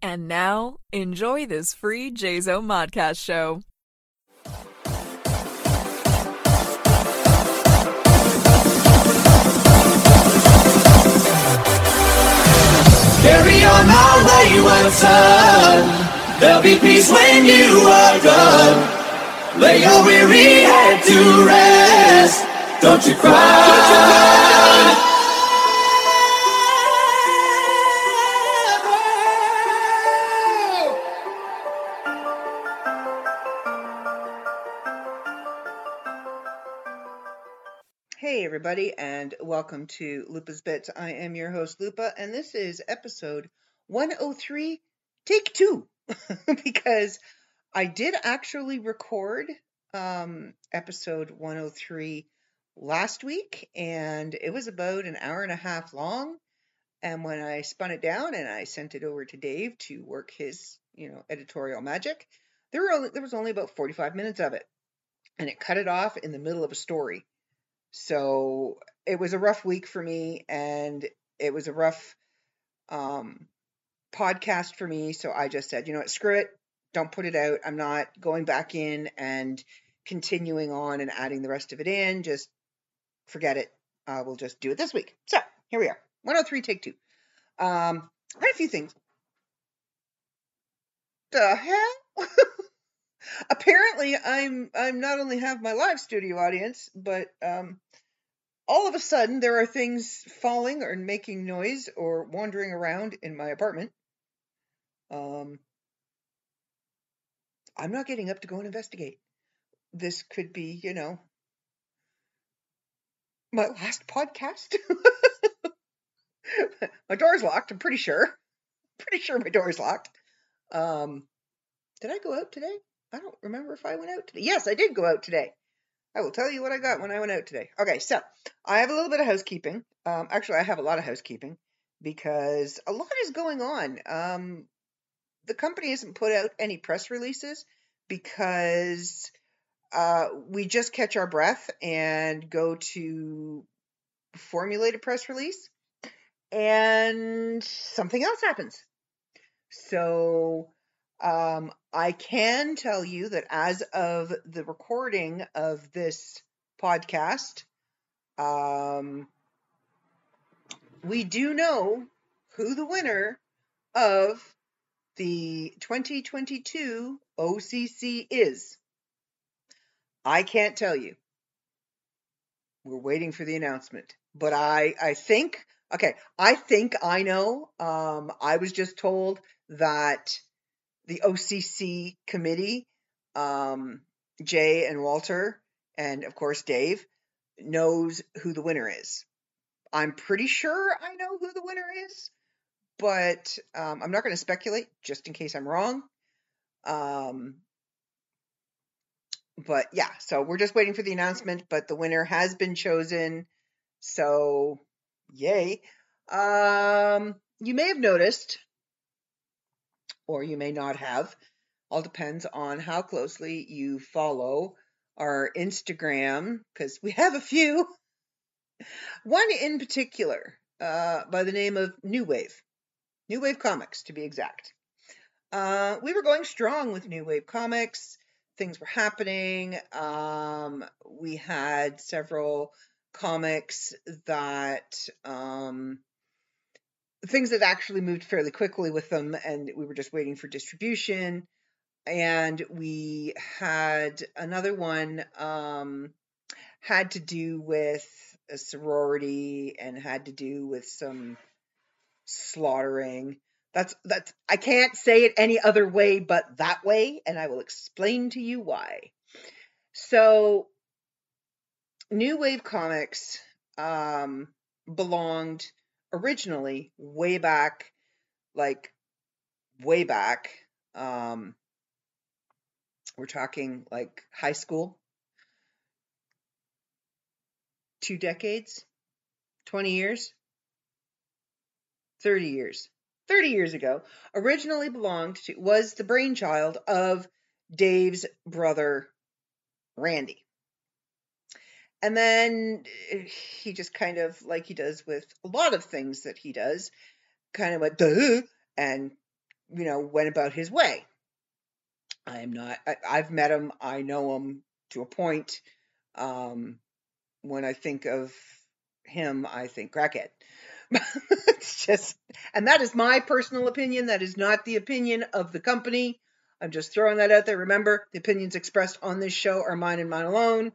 And now, enjoy this free JZO Modcast show. Carry on my wayward son. There'll be peace when you are gone. Lay your weary head to rest. Don't you cry. Hey, everybody, and welcome to Lupa's Bits. I am your host, Lupa, and this is episode 103, take two, because I did actually record um, episode 103 last week, and it was about an hour and a half long. And when I spun it down and I sent it over to Dave to work his, you know, editorial magic, there were only, there was only about 45 minutes of it, and it cut it off in the middle of a story. So it was a rough week for me and it was a rough um, podcast for me. So I just said, you know what, screw it. Don't put it out. I'm not going back in and continuing on and adding the rest of it in. Just forget it. Uh, we'll just do it this week. So here we are 103, take two. Um, I had a few things. The hell? apparently i'm i'm not only have my live studio audience but um all of a sudden there are things falling or making noise or wandering around in my apartment. Um i'm not getting up to go and investigate. This could be you know my last podcast. My door's locked i'm pretty sure. Pretty sure my door's locked. Um did i go out today I don't remember if I went out today. Yes, I did go out today. I will tell you what I got when I went out today. Okay, so I have a little bit of housekeeping. Um, actually, I have a lot of housekeeping because a lot is going on. Um, the company hasn't put out any press releases because uh, we just catch our breath and go to formulate a press release, and something else happens. So um, I can tell you that as of the recording of this podcast, um, we do know who the winner of the 2022 OCC is. I can't tell you. We're waiting for the announcement, but I I think okay. I think I know. Um, I was just told that the OCC committee, um, Jay and Walter, and of course Dave, knows who the winner is. I'm pretty sure I know who the winner is, but um, I'm not going to speculate just in case I'm wrong. Um, but yeah, so we're just waiting for the announcement, but the winner has been chosen. So, yay. Um, you may have noticed or you may not have. All depends on how closely you follow our Instagram, because we have a few. One in particular, uh, by the name of New Wave, New Wave Comics to be exact. Uh, we were going strong with New Wave Comics. Things were happening. Um, we had several comics that um, things that actually moved fairly quickly with them, and we were just waiting for distribution. And we had another one um, had to do with a sorority and had to do with some slaughtering. That's that's I can't say it any other way but that way, and I will explain to you why. So, New Wave Comics um, belonged originally way back, like way back, um, we're talking like high school, two decades, 20 years, 30 years. 30 years ago, originally belonged to, was the brainchild of Dave's brother, Randy. And then eh, he just kind of, like he does with a lot of things that he does, kind of went, duh, and you know, went about his way. I am not, I, I've met him, I know him to a point. Um, when I think of him, I think crackhead. it's just, and that is my personal opinion. That is not the opinion of the company. I'm just throwing that out there. Remember, the opinions expressed on this show are mine and mine alone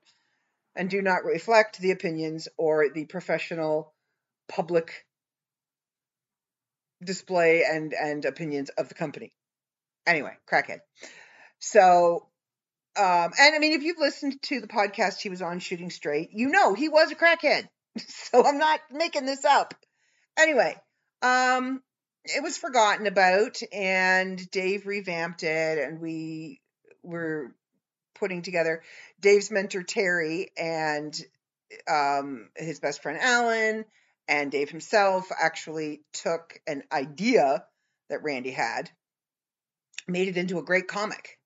and do not reflect the opinions or the professional public display and and opinions of the company. Anyway, crackhead. So um and I mean if you've listened to the podcast he was on shooting straight, you know he was a crackhead. So I'm not making this up. Anyway, um it was forgotten about and Dave revamped it and we were putting together Dave's mentor Terry and um, his best friend Alan and Dave himself actually took an idea that Randy had, made it into a great comic,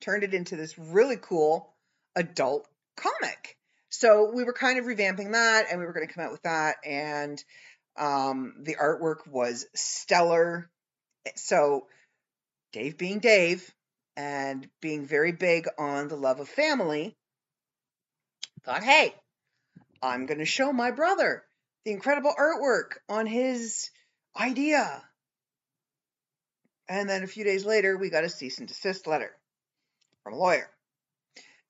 turned it into this really cool adult comic. So we were kind of revamping that and we were going to come out with that. And um, the artwork was stellar. So Dave being Dave and being very big on the love of family, thought, hey, I'm going to show my brother the incredible artwork on his idea. And then a few days later, we got a cease and desist letter from a lawyer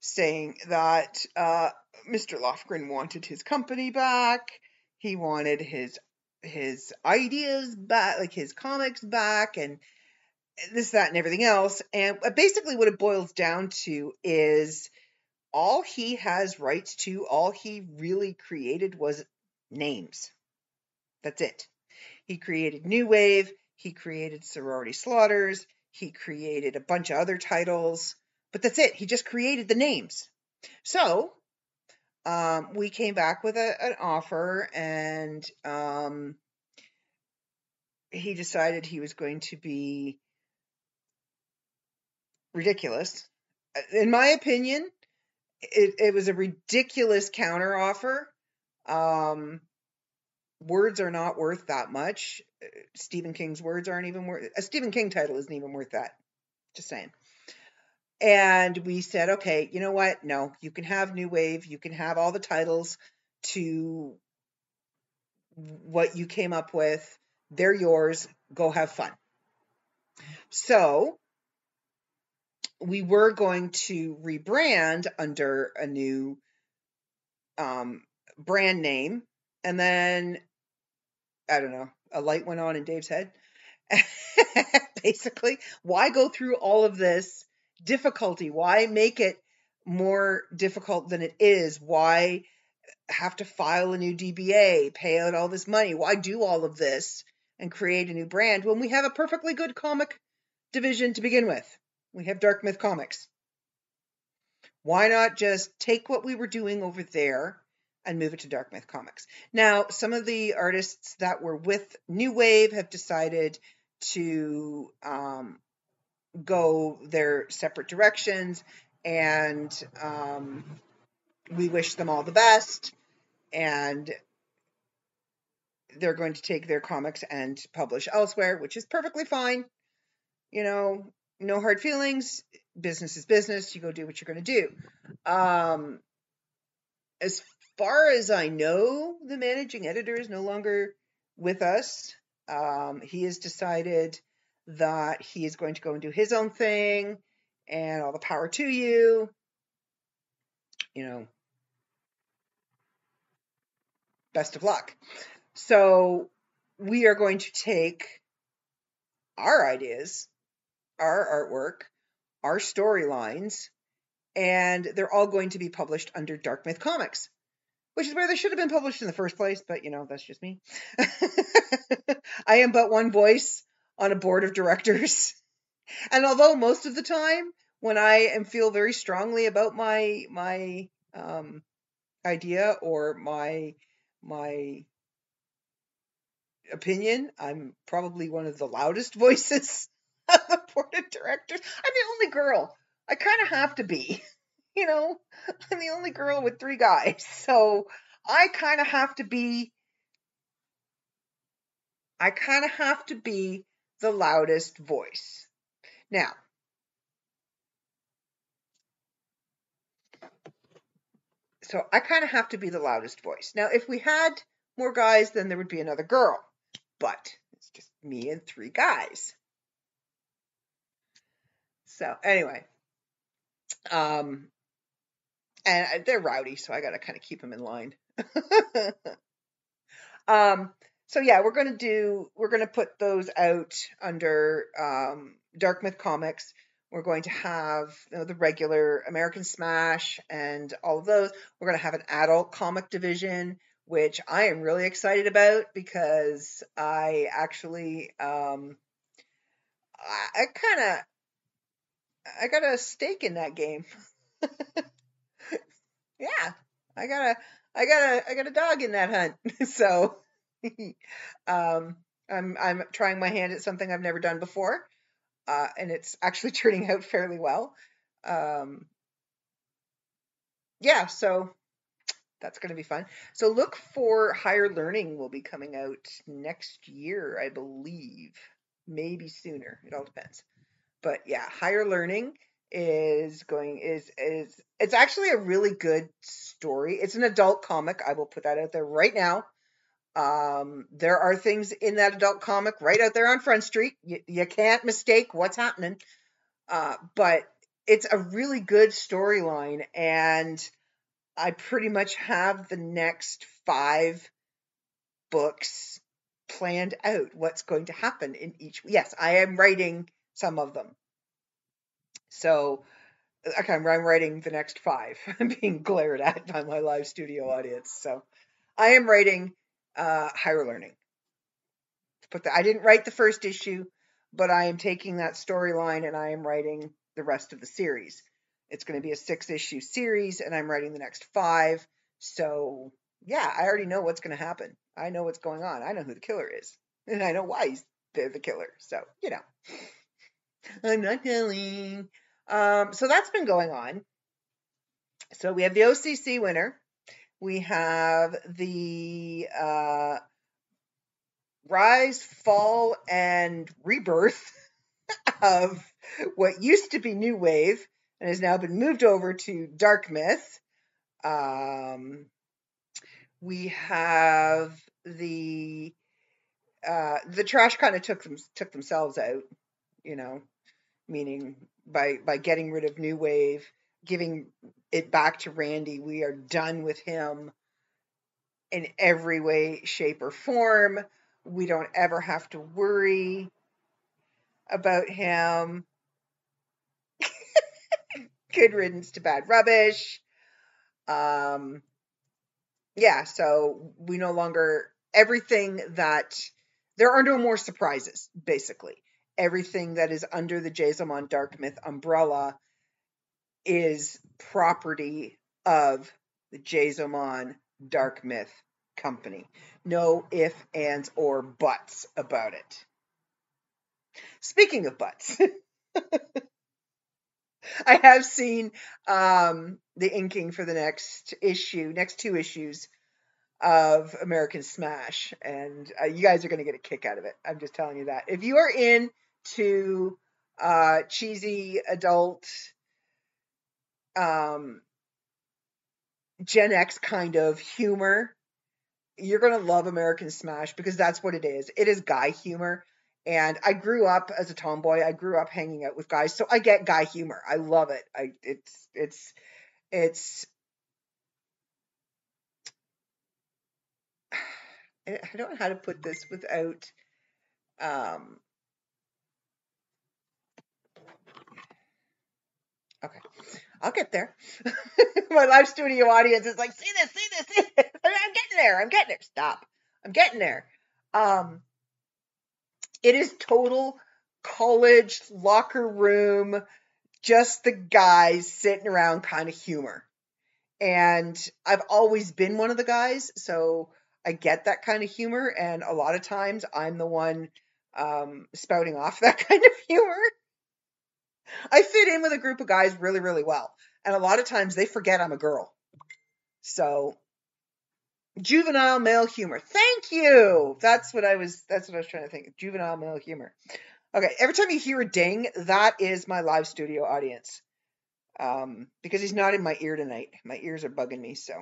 saying that uh, Mr. Lofgren wanted his company back. He wanted his his ideas back, like his comics back, and this, that, and everything else. And basically, what it boils down to is all he has rights to, all he really created was names. That's it. He created New Wave, he created Sorority Slaughters, he created a bunch of other titles, but that's it. He just created the names. So um, we came back with a, an offer, and um, he decided he was going to be ridiculous. In my opinion, it, it was a ridiculous counter offer. Um, words are not worth that much. Stephen King's words aren't even worth a Stephen King title isn't even worth that. Just saying. And we said, okay, you know what? No, you can have New Wave, you can have all the titles to what you came up with. They're yours. Go have fun. So we were going to rebrand under a new um, brand name. And then, I don't know, a light went on in Dave's head. Basically, why go through all of this difficulty? Why make it more difficult than it is? Why have to file a new DBA, pay out all this money? Why do all of this and create a new brand when we have a perfectly good comic division to begin with? We have Dark Myth Comics. Why not just take what we were doing over there and move it to Dark Myth Comics? Now, some of the artists that were with New Wave have decided to um, go their separate directions, and um, we wish them all the best. And they're going to take their comics and publish elsewhere, which is perfectly fine. You know, no hard feelings. Business is business. You go do what you're going to do. Um, as far as I know, the managing editor is no longer with us. Um, he has decided that he is going to go and do his own thing, and all the power to you. You know, best of luck. So, we are going to take our ideas our artwork, our storylines, and they're all going to be published under Dark Myth Comics, which is where they should have been published in the first place, but you know, that's just me. I am but one voice on a board of directors. And although most of the time when I am feel very strongly about my my um idea or my my opinion, I'm probably one of the loudest voices the board of directors. I'm the only girl. I kind of have to be. You know, I'm the only girl with three guys. So I kind of have to be. I kind of have to be the loudest voice. Now, so I kind of have to be the loudest voice. Now, if we had more guys, then there would be another girl, but it's just me and three guys. So, anyway, um, and they're rowdy, so I got to kind of keep them in line. um, so yeah, we're gonna do we're gonna put those out under um, Dark Myth Comics. We're going to have you know, the regular American Smash and all of those. We're going to have an adult comic division, which I am really excited about because I actually um, I, I kind of I got a stake in that game. yeah, I got a I got a I got a dog in that hunt. so um, I'm I'm trying my hand at something I've never done before, uh, and it's actually turning out fairly well. Um, yeah, so that's going to be fun. So look for higher learning will be coming out next year, I believe, maybe sooner. It all depends. But yeah, higher learning is going is is it's actually a really good story. It's an adult comic. I will put that out there right now. Um, there are things in that adult comic right out there on Front Street. You, you can't mistake what's happening. Uh, but it's a really good storyline, and I pretty much have the next five books planned out. What's going to happen in each? Yes, I am writing some of them. So, okay, I'm writing the next five. I'm being glared at by my live studio audience. So, I am writing uh, higher learning. But I didn't write the first issue, but I am taking that storyline and I am writing the rest of the series. It's going to be a six issue series, and I'm writing the next five. So, yeah, I already know what's going to happen. I know what's going on. I know who the killer is, and I know why he's the killer. So, you know, I'm not telling. Um, so that's been going on. So we have the OCC winner, we have the uh, rise, fall, and rebirth of what used to be New Wave and has now been moved over to Dark Myth. Um, we have the uh, the trash kind of took them took themselves out, you know, meaning by by getting rid of New Wave giving it back to Randy. We are done with him in every way, shape, or form. We don't ever have to worry about him. Good riddance to bad rubbish. Um, yeah, so we no longer everything that there are no more surprises, basically. Everything that is under the Jazomon Dark Myth umbrella is property of the Jazomon Dark Myth Company. No if, ands, or buts about it. Speaking of buts, I have seen um, the inking for the next issue, next two issues of American Smash, and uh, you guys are going to get a kick out of it. I'm just telling you that. If you are into uh, cheesy adult um, Gen X kind of humor, you're going to love American Smash because that's what it is. It is guy humor. And I grew up as a tomboy. I grew up hanging out with guys, so I get guy humor. I love it. I it's it's it's I don't know how to put this without um okay I'll get there. My live studio audience is like, see this, see this, see this. I'm getting there. I'm getting there. Stop. I'm getting there. Um, it is total college locker room, just the guys sitting around kind of humor. And I've always been one of the guys, so I get that kind of humor. And a lot of times I'm the one um, spouting off that kind of humor. I fit in with a group of guys really, really well. And a lot of times they forget I'm a girl. So, juvenile male humor. Thank you. That's what I was. That's what I was trying to think. Juvenile male humor. Okay. Every time you hear a ding, that is my live studio audience. Um, because he's not in my ear tonight. My ears are bugging me. So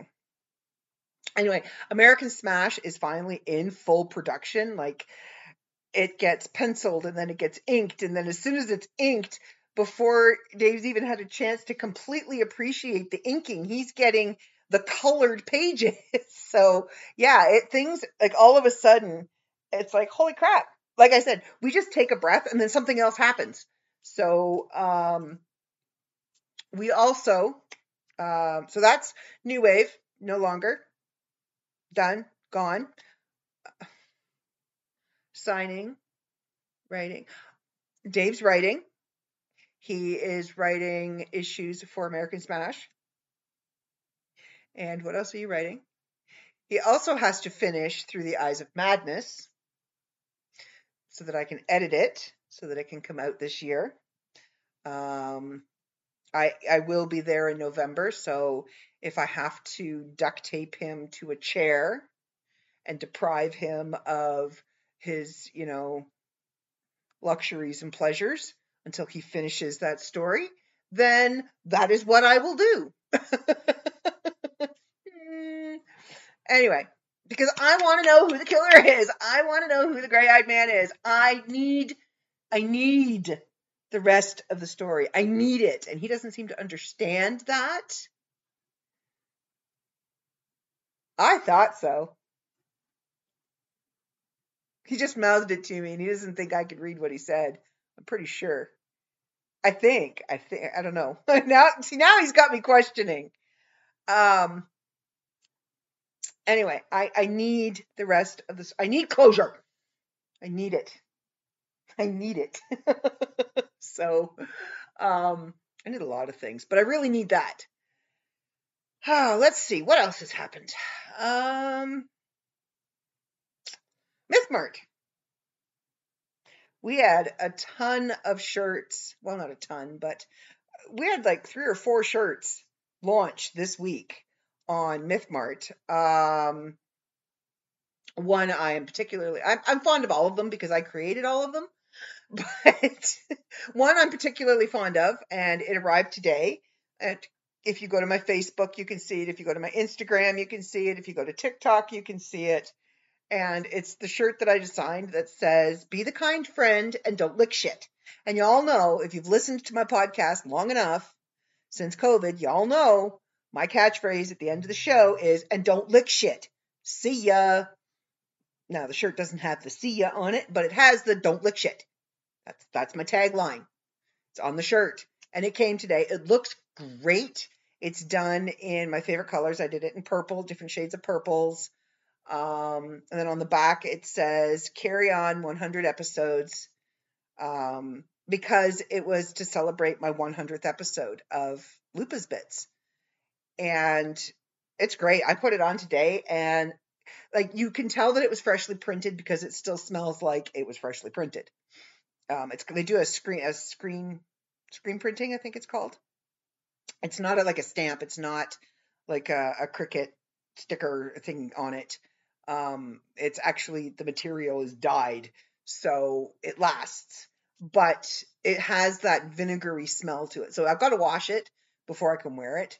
anyway, American Smash is finally in full production. Like it gets penciled and then it gets inked, and then as soon as it's inked, before Dave's even had a chance to completely appreciate the inking, he's getting the colored pages. so yeah, it things like all of a sudden it's like holy crap. Like I said, we just take a breath and then something else happens. So um we also um so that's new wave no longer done gone signing writing dave's writing he is writing issues for american smash and what else are you writing? He also has to finish Through the Eyes of Madness so that I can edit it so that it can come out this year. Um, I I will be there in November, so if I have to duct tape him to a chair and deprive him of his, you know, luxuries and pleasures until he finishes that story, then that is what I will do. Anyway, because I want to know who the killer is. I want to know who the gray-eyed man is. I need I need the rest of the story. I mm-hmm. need it. And he doesn't seem to understand that. I thought so. He just mouthed it to me and he doesn't think I could read what he said. I'm pretty sure. I think. I think I don't know. now see now he's got me questioning. Um Anyway, I, I need the rest of this. I need closure. I need it. I need it. so, um, I need a lot of things, but I really need that. Oh, let's see what else has happened. Um, Myth Mart. We had a ton of shirts. Well, not a ton, but we had like three or four shirts launch this week on MythMart. Um, one I am particularly, I'm, I'm fond of all of them because I created all of them. But one I'm particularly fond of, and it arrived today. And if you go to my Facebook, you can see it. If you go to my Instagram, you can see it. If you go to TikTok, you can see it. And it's the shirt that I designed that says, Be the kind friend and don't lick shit. And y'all know, if you've listened to my podcast long enough since COVID, y'all know my catchphrase at the end of the show is, and don't lick shit. See ya. Now, the shirt doesn't have the see ya on it, but it has the don't lick shit. That's, that's my tagline. It's on the shirt. And it came today. It looks great. It's done in my favorite colors. I did it in purple, different shades of purples. Um, and then on the back, it says carry on 100 episodes um, because it was to celebrate my 100th episode of Lupus Bits and it's great. I put it on today and like you can tell that it was freshly printed because it still smells like it was freshly printed. Um, it's they do a screen a screen screen printing, I think it's called. It's not a, like a stamp. It's not like a, a Cricut sticker thing on it. Um, it's actually the material is dyed, so it lasts, but it has that vinegary smell to it. So I've got to wash it before I can wear it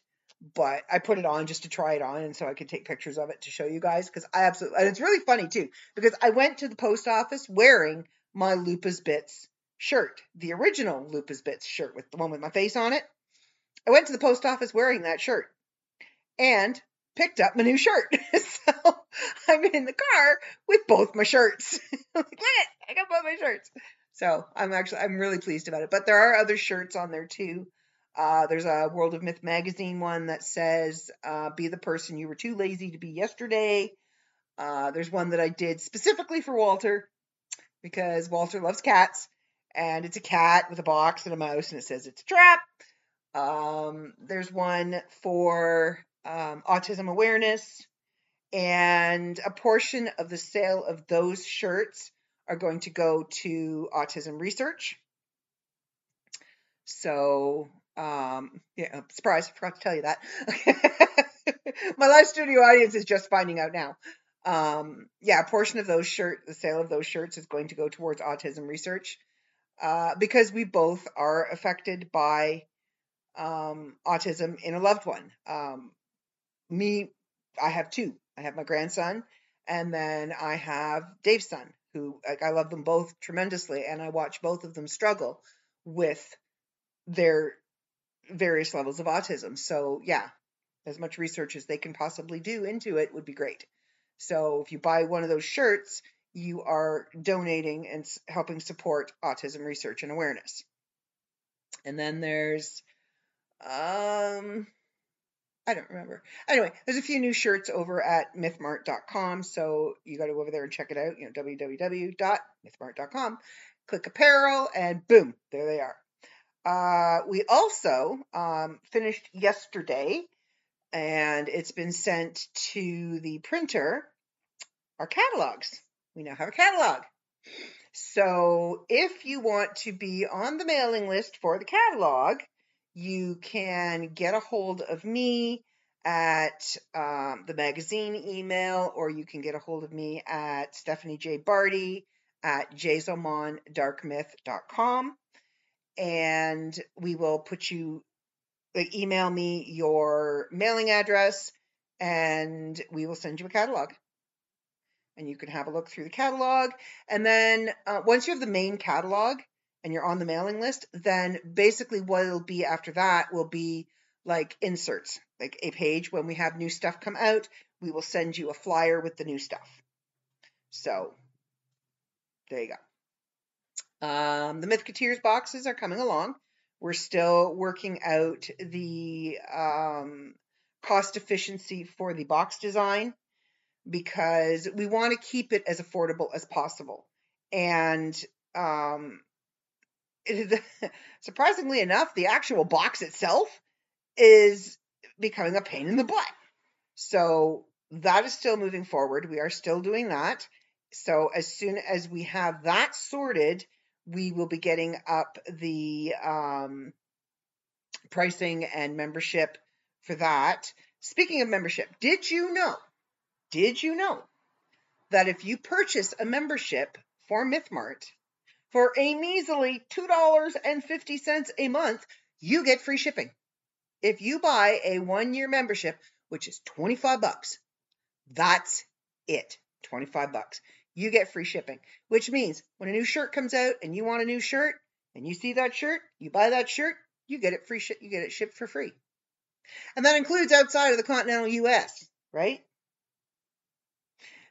but I put it on just to try it on and so I could take pictures of it to show you guys because I absolutely and it's really funny too because I went to the post office wearing my Lupus Bits shirt, the original Lupus Bits shirt with the one with my face on it. I went to the post office wearing that shirt and picked up my new shirt. so I'm in the car with both my shirts. like, it, I got both my shirts. So I'm actually I'm really pleased about it. But there are other shirts on there too. Uh, there's a World of Myth magazine one that says, uh, Be the person you were too lazy to be yesterday. Uh, there's one that I did specifically for Walter because Walter loves cats. And it's a cat with a box and a mouse, and it says it's a trap. Um, there's one for um, autism awareness. And a portion of the sale of those shirts are going to go to autism research. So um, yeah, surprise, I forgot to tell you that. My live studio audience is just finding out now. Um, yeah, a portion of those shirt, the sale of those shirts is going to go towards autism research uh, because we both are affected by um, autism in a loved one. Um, me, I have two. I have my grandson, and then I have Dave's son, who like I love them both tremendously, and I watch both of them struggle with their various levels of autism. So yeah, as much research as they can possibly do into it would be great. So if you buy one of those shirts, you are donating and helping support autism research and awareness. And then there's um I don't remember. Anyway, there's a few new shirts over at mythmart.com, so you got to go over there and check it out. You know, www.mythmart.com. Click apparel, and boom, there they are. Uh, we also um, finished yesterday, and it's been sent to the printer. Our catalogs. We now have a catalog. So if you want to be on the mailing list for the catalog, you can get a hold of me at um, the magazine email, or you can get a hold of me at Stephanie J. Barty at jazomondarkmyth.com and we will put you email me your mailing address and we will send you a catalog and you can have a look through the catalog and then uh, once you have the main catalog and you're on the mailing list then basically what it'll be after that will be like inserts like a page when we have new stuff come out we will send you a flyer with the new stuff so there you go um, the Mythketeers boxes are coming along. We're still working out the um, cost efficiency for the box design because we want to keep it as affordable as possible. And um, surprisingly enough, the actual box itself is becoming a pain in the butt. So that is still moving forward. We are still doing that. So as soon as we have that sorted, we will be getting up the um, pricing and membership for that. Speaking of membership, did you know? Did you know that if you purchase a membership for MythMart for a measly $2.50 a month, you get free shipping. If you buy a one year membership, which is 25 bucks, that's it. 25 bucks you get free shipping, which means when a new shirt comes out and you want a new shirt and you see that shirt, you buy that shirt, you get it free you get it shipped for free. And that includes outside of the continental US, right?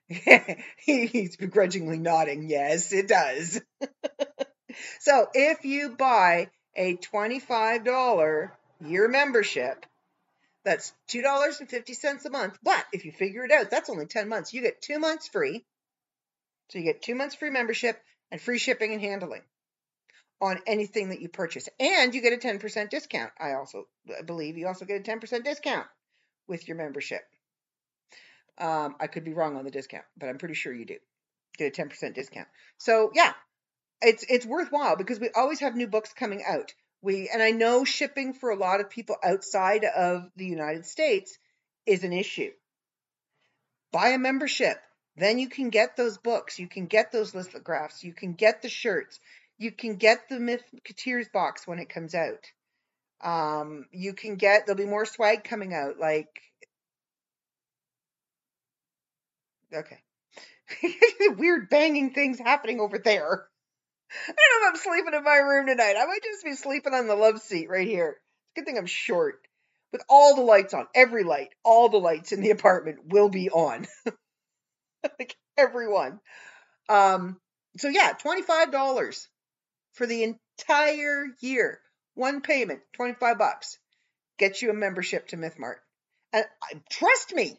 He's begrudgingly nodding. Yes, it does. so if you buy a $25 year membership, that's $2.50 a month. But if you figure it out, that's only 10 months. You get two months free so you get two months free membership and free shipping and handling on anything that you purchase. And you get a 10% discount. I also believe you also get a 10% discount with your membership. Um, I could be wrong on the discount, but I'm pretty sure you do get a 10% discount. So yeah, it's it's worthwhile because we always have new books coming out. We and I know shipping for a lot of people outside of the United States is an issue. Buy a membership. Then you can get those books, you can get those lithographs, you can get the shirts, you can get the Mythketeers box when it comes out. Um, you can get there'll be more swag coming out, like okay. Weird banging things happening over there. I don't know if I'm sleeping in my room tonight. I might just be sleeping on the love seat right here. Good thing I'm short. With all the lights on, every light, all the lights in the apartment will be on. like everyone. Um, so yeah, $25 for the entire year. One payment, 25 bucks. Gets you a membership to MythMart. And trust me,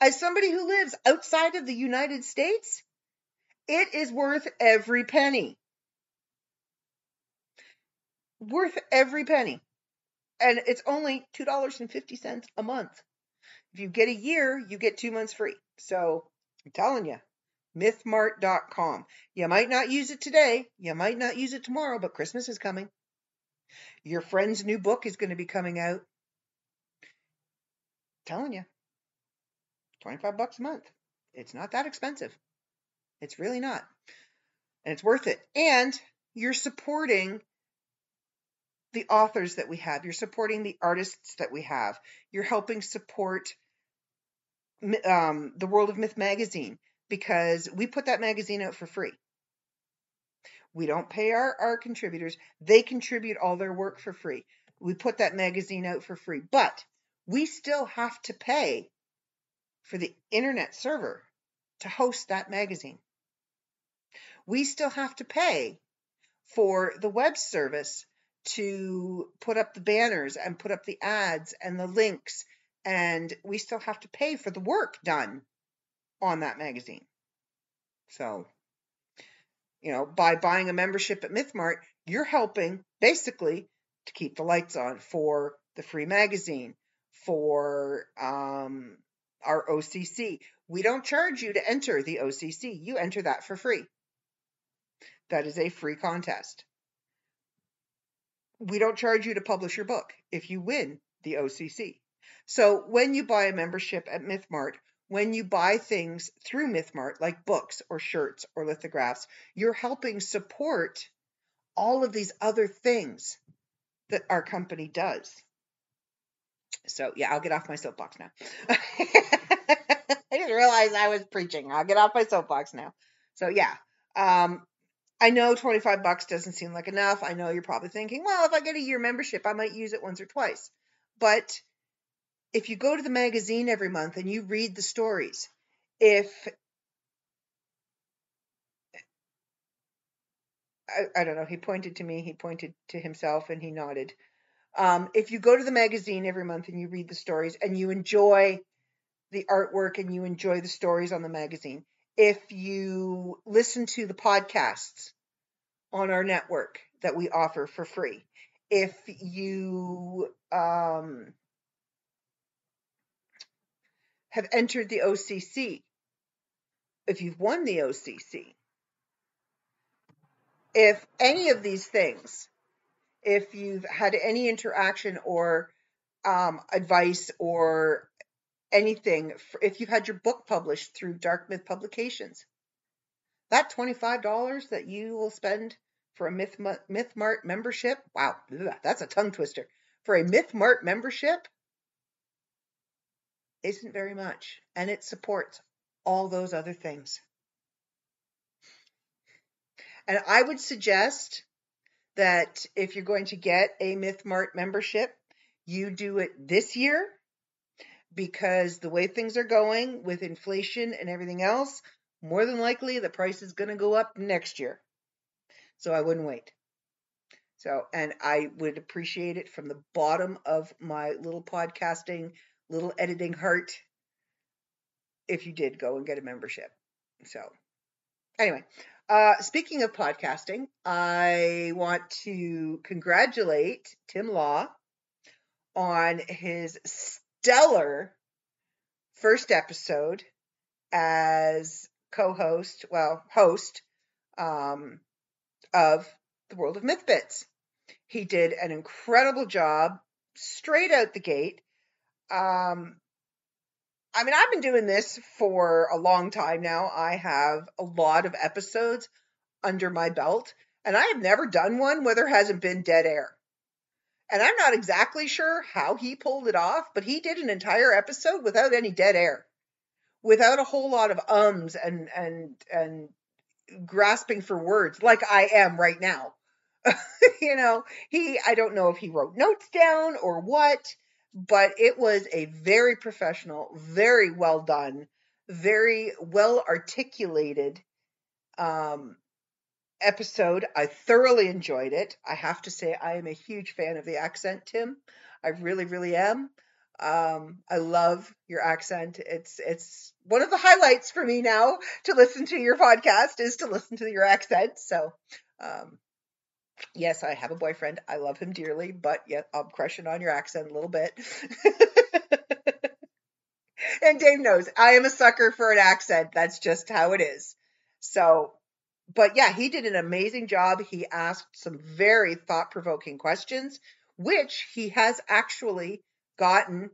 as somebody who lives outside of the United States, it is worth every penny. Worth every penny. And it's only $2.50 a month. If you get a year, you get two months free. So I'm telling you, mythmart.com. You might not use it today, you might not use it tomorrow, but Christmas is coming. Your friend's new book is going to be coming out. I'm telling you, 25 bucks a month. It's not that expensive. It's really not. And it's worth it. And you're supporting the authors that we have. You're supporting the artists that we have. You're helping support um, the World of Myth magazine because we put that magazine out for free. We don't pay our, our contributors. They contribute all their work for free. We put that magazine out for free. But we still have to pay for the internet server to host that magazine. We still have to pay for the web service to put up the banners and put up the ads and the links and we still have to pay for the work done on that magazine. So, you know, by buying a membership at MythMart, you're helping basically to keep the lights on for the free magazine, for um, our OCC. We don't charge you to enter the OCC, you enter that for free. That is a free contest. We don't charge you to publish your book if you win the OCC. So when you buy a membership at MythMart, when you buy things through MythMart, like books or shirts or lithographs, you're helping support all of these other things that our company does. So yeah, I'll get off my soapbox now. I just realized I was preaching. I'll get off my soapbox now. So yeah, um, I know 25 bucks doesn't seem like enough. I know you're probably thinking, well, if I get a year membership, I might use it once or twice. But if you go to the magazine every month and you read the stories, if I, I don't know, he pointed to me, he pointed to himself, and he nodded. Um, if you go to the magazine every month and you read the stories and you enjoy the artwork and you enjoy the stories on the magazine, if you listen to the podcasts on our network that we offer for free, if you um, have entered the OCC, if you've won the OCC, if any of these things, if you've had any interaction or um, advice or anything, if you've had your book published through Dark Myth Publications, that $25 that you will spend for a Myth, MythMart membership, wow, that's a tongue twister. For a MythMart membership, isn't very much, and it supports all those other things. And I would suggest that if you're going to get a MythMart membership, you do it this year because the way things are going with inflation and everything else, more than likely the price is going to go up next year. So I wouldn't wait. So, and I would appreciate it from the bottom of my little podcasting little editing heart if you did go and get a membership. So, anyway, uh, speaking of podcasting, I want to congratulate Tim Law on his stellar first episode as co-host, well, host um, of the World of Myth Bits. He did an incredible job straight out the gate. Um, I mean, I've been doing this for a long time now. I have a lot of episodes under my belt, and I have never done one where there hasn't been dead air. And I'm not exactly sure how he pulled it off, but he did an entire episode without any dead air, without a whole lot of ums and and and grasping for words like I am right now. you know, he I don't know if he wrote notes down or what but it was a very professional, very well done, very well articulated um, episode. I thoroughly enjoyed it. I have to say, I am a huge fan of the accent, Tim. I really, really am. Um, I love your accent. It's it's one of the highlights for me now to listen to your podcast is to listen to your accent. So um, yes, I have a boyfriend. I love him dearly, but yet I'm crushing on your accent a little bit. and Dave knows I am a sucker for an accent. That's just how it is. So, but yeah, he did an amazing job. He asked some very thought provoking questions, which he has actually gotten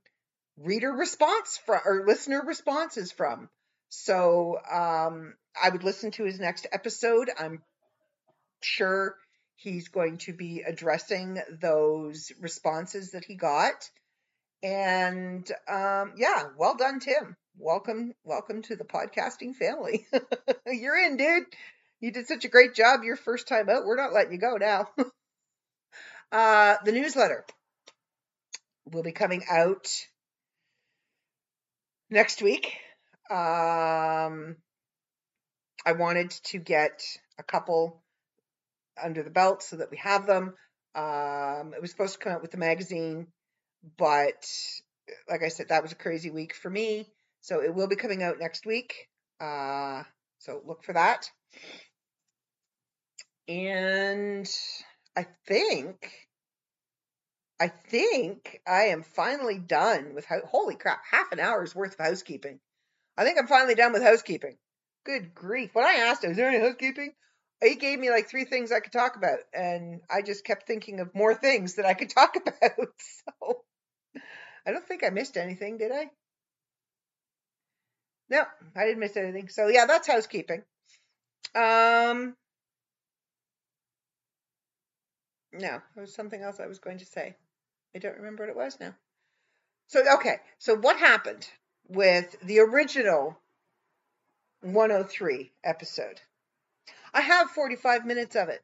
reader response from or listener responses from. So um, I would listen to his next episode. I'm sure he's going to be addressing those responses that he got. And um, yeah, well done, Tim. Welcome, welcome to the podcasting family. You're in, dude. You did such a great job your first time out. We're not letting you go now. uh, the newsletter will be coming out next week. Um, I wanted to get a couple under the belt so that we have them. Um, it was supposed to come out with the magazine, but like I said, that was a crazy week for me. So it will be coming out next week. Uh, so look for that. And I think, I think I am finally done with, holy crap, half an hour's worth of housekeeping. I think I'm finally done with housekeeping. Good grief. When I asked is there any housekeeping? He gave me like three things I could talk about, and I just kept thinking of more things that I could talk about. So I don't think I missed anything, did I? No, I didn't miss anything. So yeah, that's housekeeping. Um, no, there was something else I was going to say. I don't remember what it was now. So okay, so what happened with the original 103 episode? I have 45 minutes of it.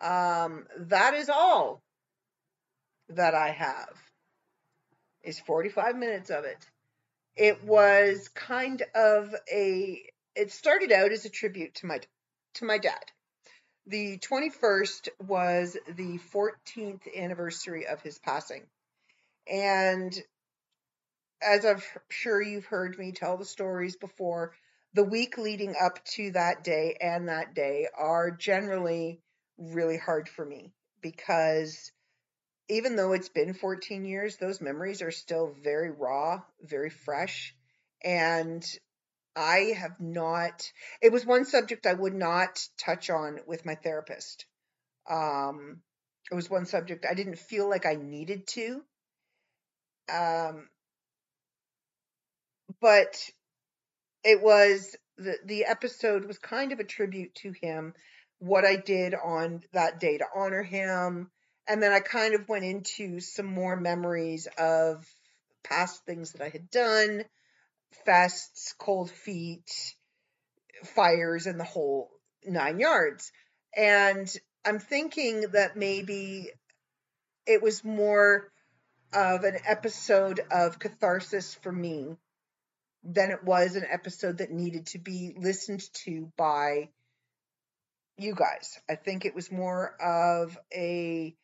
Um, that is all that I have. Is 45 minutes of it. It was kind of a. It started out as a tribute to my to my dad. The 21st was the 14th anniversary of his passing, and as I'm sure you've heard me tell the stories before, the week leading up to that day and that day are generally really hard for me because even though it's been 14 years, those memories are still very raw, very fresh. And I have not, it was one subject I would not touch on with my therapist. Um, it was one subject I didn't feel like I needed to. Um, but it was the the episode was kind of a tribute to him what I did on that day to honor him and then I kind of went into some more memories of past things that I had done, fests, cold feet, fires, and the whole nine yards. And I'm thinking that maybe it was more of an episode of catharsis for me than it was an episode that needed to be listened to by you guys. I think it was more of a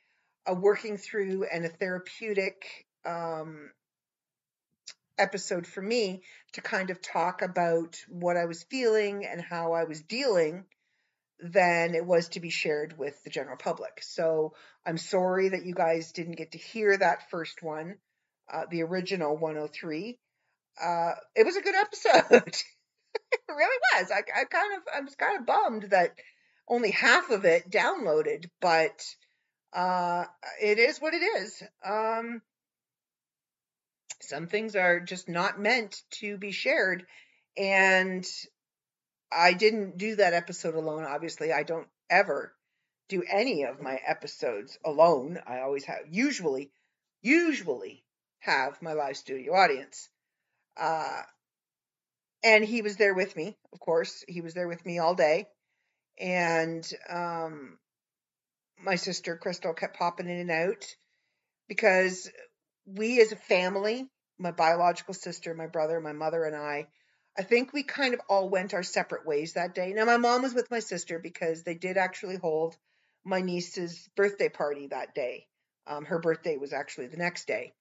a working through and a therapeutic um, episode for me to kind of talk about what I was feeling and how I was dealing than it was to be shared with the general public. So I'm sorry that you guys didn't get to hear that first one, uh, the original 103. Uh, it was a good episode. it really was. I, I kind of I was kind of bummed that only half of it downloaded, but uh, it is what it is. Um, some things are just not meant to be shared. And I didn't do that episode alone. Obviously, I don't ever do any of my episodes alone. I always have, usually, usually have my live studio audience. Uh, and he was there with me, of course. He was there with me all day. And um, my sister Crystal kept popping in and out because we as a family, my biological sister, my brother, my mother, and I, I think we kind of all went our separate ways that day. Now, my mom was with my sister because they did actually hold my niece's birthday party that day. Um, her birthday was actually the next day.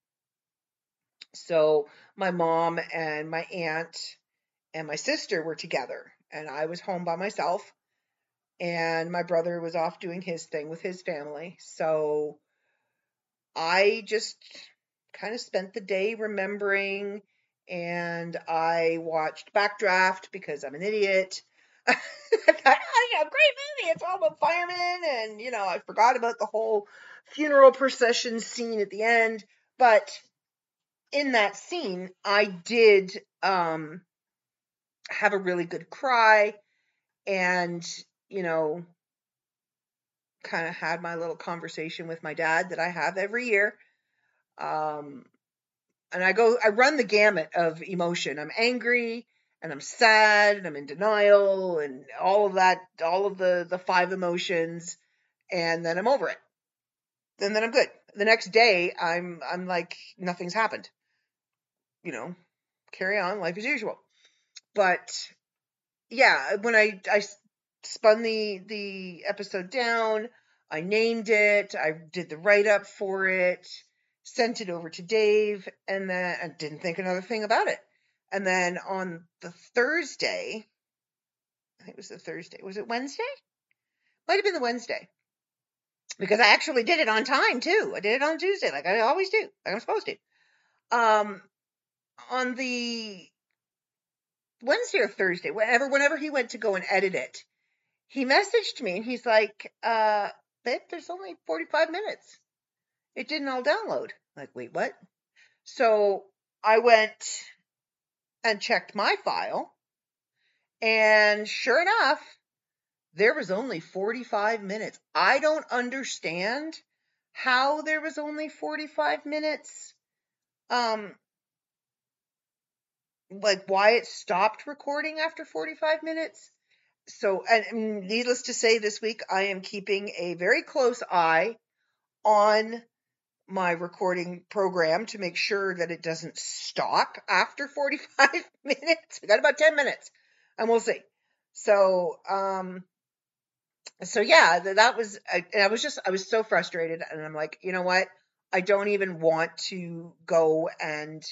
So my mom and my aunt and my sister were together, and I was home by myself and my brother was off doing his thing with his family. So I just kind of spent the day remembering and I watched Backdraft because I'm an idiot. I thought, oh, yeah, great movie. It's all about firemen. And, you know, I forgot about the whole funeral procession scene at the end. But in that scene, I did um, have a really good cry and, you know, kind of had my little conversation with my dad that I have every year. Um, and I go, I run the gamut of emotion. I'm angry and I'm sad and I'm in denial and all of that, all of the, the five emotions. And then I'm over it. And then I'm good. The next day, I'm, I'm like, nothing's happened. You know, carry on, life as usual. But yeah, when I, I spun the, the episode down, I named it, I did the write up for it, sent it over to Dave, and then I didn't think another thing about it. And then on the Thursday, I think it was the Thursday, was it Wednesday? Might have been the Wednesday. Because I actually did it on time too. I did it on Tuesday, like I always do, like I'm supposed to. Um, on the Wednesday or Thursday, whenever whenever he went to go and edit it, he messaged me and he's like, uh, babe, there's only 45 minutes. It didn't all download. I'm like, wait, what? So I went and checked my file, and sure enough, there was only 45 minutes. I don't understand how there was only 45 minutes. Um, like why it stopped recording after 45 minutes. So, and needless to say, this week I am keeping a very close eye on my recording program to make sure that it doesn't stop after 45 minutes. We got about 10 minutes and we'll see. So, um, so yeah, that was, I, I was just, I was so frustrated and I'm like, you know what? I don't even want to go and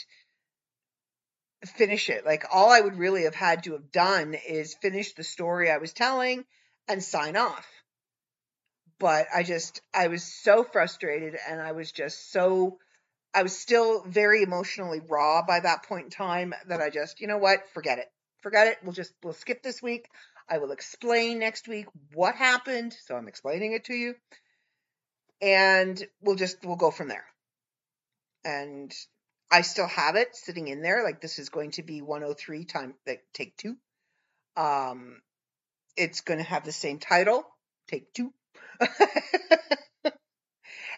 finish it. Like all I would really have had to have done is finish the story I was telling and sign off. But I just, I was so frustrated and I was just so, I was still very emotionally raw by that point in time that I just, you know what, forget it. Forget it. We'll just, we'll skip this week. I will explain next week what happened. So I'm explaining it to you. And we'll just, we'll go from there. And I still have it sitting in there. Like this is going to be 103 time like take two. Um, it's going to have the same title, take two.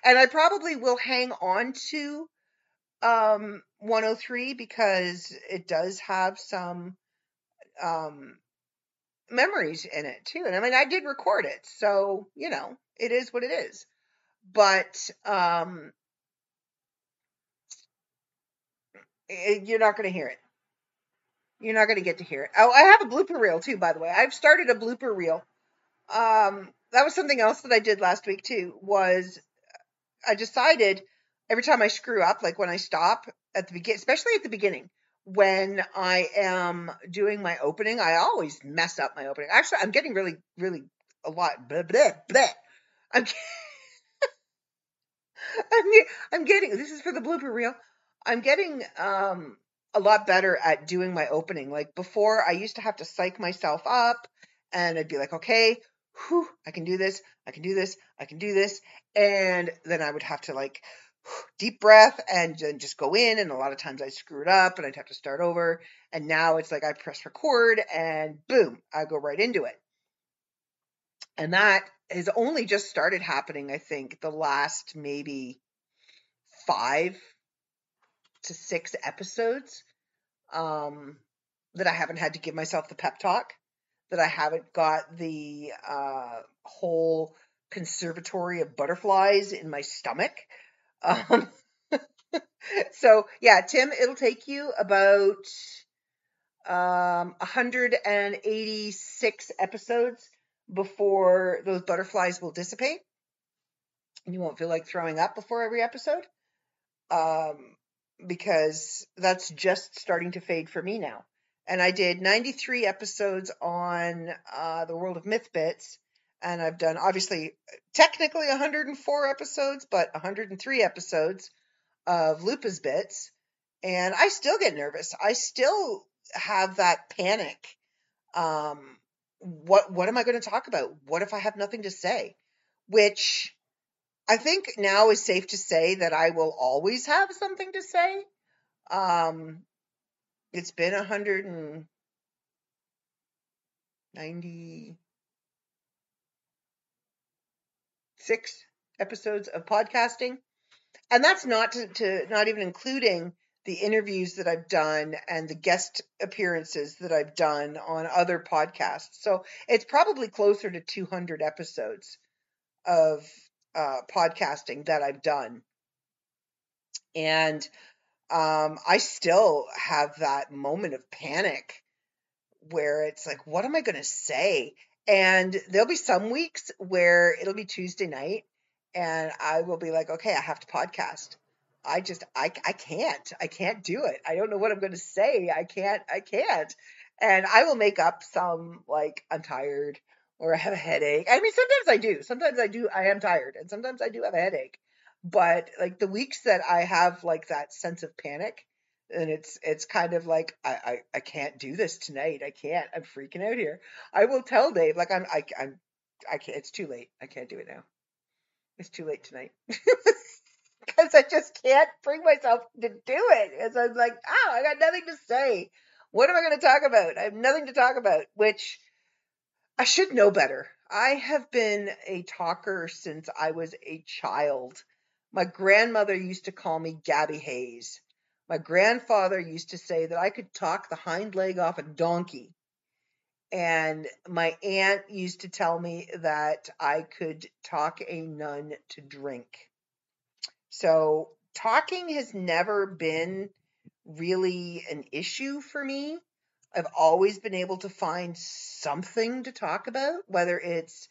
and I probably will hang on to um 103 because it does have some um memories in it too. And I mean I did record it, so you know, it is what it is. But um you're not going to hear it. You're not going to get to hear it. Oh, I have a blooper reel too, by the way. I've started a blooper reel. Um, that was something else that I did last week too. Was I decided every time I screw up, like when I stop at the beginning, especially at the beginning, when I am doing my opening, I always mess up my opening. Actually, I'm getting really, really a lot. Blah, blah, blah. I'm, I'm, I'm getting. This is for the blooper reel. I'm getting um, a lot better at doing my opening. Like before, I used to have to psych myself up and I'd be like, okay, whew, I can do this, I can do this, I can do this. And then I would have to like deep breath and then just go in. And a lot of times I screw it up and I'd have to start over. And now it's like I press record and boom, I go right into it. And that has only just started happening, I think, the last maybe five to six episodes um, that I haven't had to give myself the pep talk, that I haven't got the uh, whole conservatory of butterflies in my stomach. Um, so yeah, Tim, it'll take you about um, 186 episodes before those butterflies will dissipate. And you won't feel like throwing up before every episode. Um, because that's just starting to fade for me now. And I did 93 episodes on uh, the world of myth bits, and I've done obviously technically 104 episodes, but 103 episodes of Lupa's bits, and I still get nervous. I still have that panic. Um, what what am I going to talk about? What if I have nothing to say? Which I think now is safe to say that I will always have something to say. Um, it's been hundred and ninety six episodes of podcasting, and that's not to, to not even including the interviews that I've done and the guest appearances that I've done on other podcasts. So it's probably closer to 200 episodes of uh, podcasting that I've done. And um, I still have that moment of panic where it's like, what am I going to say? And there'll be some weeks where it'll be Tuesday night and I will be like, okay, I have to podcast. I just, I, I can't, I can't do it. I don't know what I'm going to say. I can't, I can't. And I will make up some like, I'm tired or I have a headache. I mean, sometimes I do. Sometimes I do. I am tired and sometimes I do have a headache. But like the weeks that I have like that sense of panic, and it's it's kind of like I, I I can't do this tonight. I can't. I'm freaking out here. I will tell Dave like I'm I I'm I can't. It's too late. I can't do it now. It's too late tonight. Because I just can't bring myself to do it. Because I'm like, oh, I got nothing to say. What am I going to talk about? I have nothing to talk about, which I should know better. I have been a talker since I was a child. My grandmother used to call me Gabby Hayes. My grandfather used to say that I could talk the hind leg off a donkey. And my aunt used to tell me that I could talk a nun to drink. So talking has never been really an issue for me. I've always been able to find something to talk about, whether it's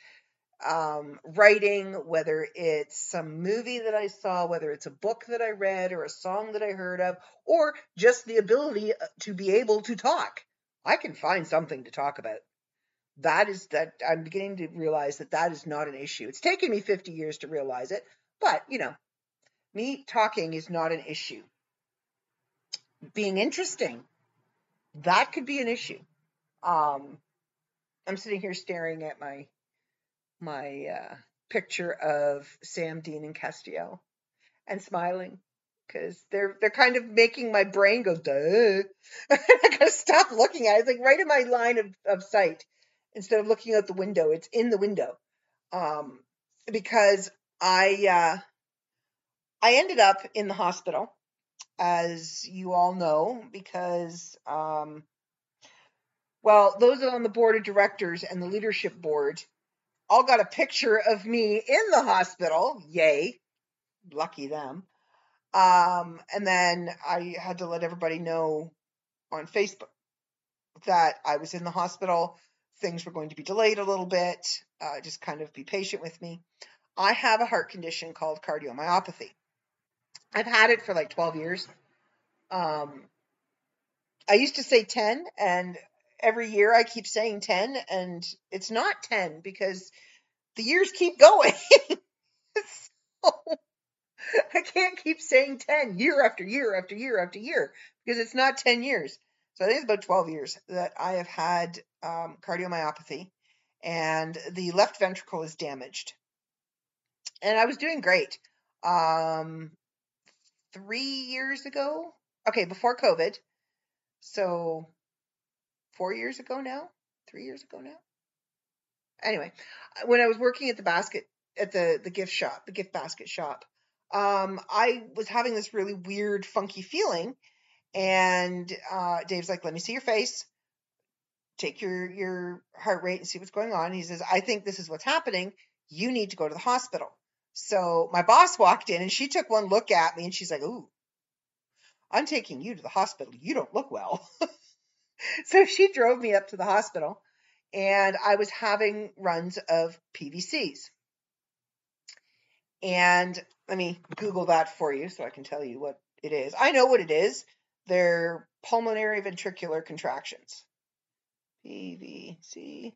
um, writing, whether it's some movie that I saw, whether it's a book that I read or a song that I heard of, or just the ability uh, to be able to talk. I can find something to talk about. That is that I'm beginning to realize that that is not an issue. It's taken me 50 years to realize it, but you know, me talking is not an issue. Being interesting, that could be an issue. Um, I'm sitting here staring at my my uh, picture of Sam Dean and Castiel and smiling because they're they're kind of making my brain go duh. I gotta stop looking at it. It's like right in my line of, of sight instead of looking out the window. It's in the window. Um, because I uh, I ended up in the hospital, as you all know, because um, well, those on the board of directors and the leadership board all got a picture of me in the hospital. Yay. Lucky them. Um, and then I had to let everybody know on Facebook that I was in the hospital. Things were going to be delayed a little bit. Uh, just kind of be patient with me. I have a heart condition called cardiomyopathy. I've had it for like 12 years. Um, I used to say 10, and every year I keep saying 10 and it's not 10 because the years keep going. so I can't keep saying 10 year after year after year after year because it's not 10 years. So I think it's about 12 years that I have had um, cardiomyopathy and the left ventricle is damaged. And I was doing great. Um, three years ago, okay, before COVID. So four years ago now, three years ago now. Anyway, when I was working at the basket at the the gift shop, the gift basket shop, um, I was having this really weird, funky feeling, and uh, Dave's like, "Let me see your face." Take your your heart rate and see what's going on. He says, "I think this is what's happening. You need to go to the hospital." So my boss walked in and she took one look at me and she's like, "Ooh, I'm taking you to the hospital. You don't look well." so she drove me up to the hospital and I was having runs of PVCs. And let me Google that for you so I can tell you what it is. I know what it is. They're pulmonary ventricular contractions. PVC.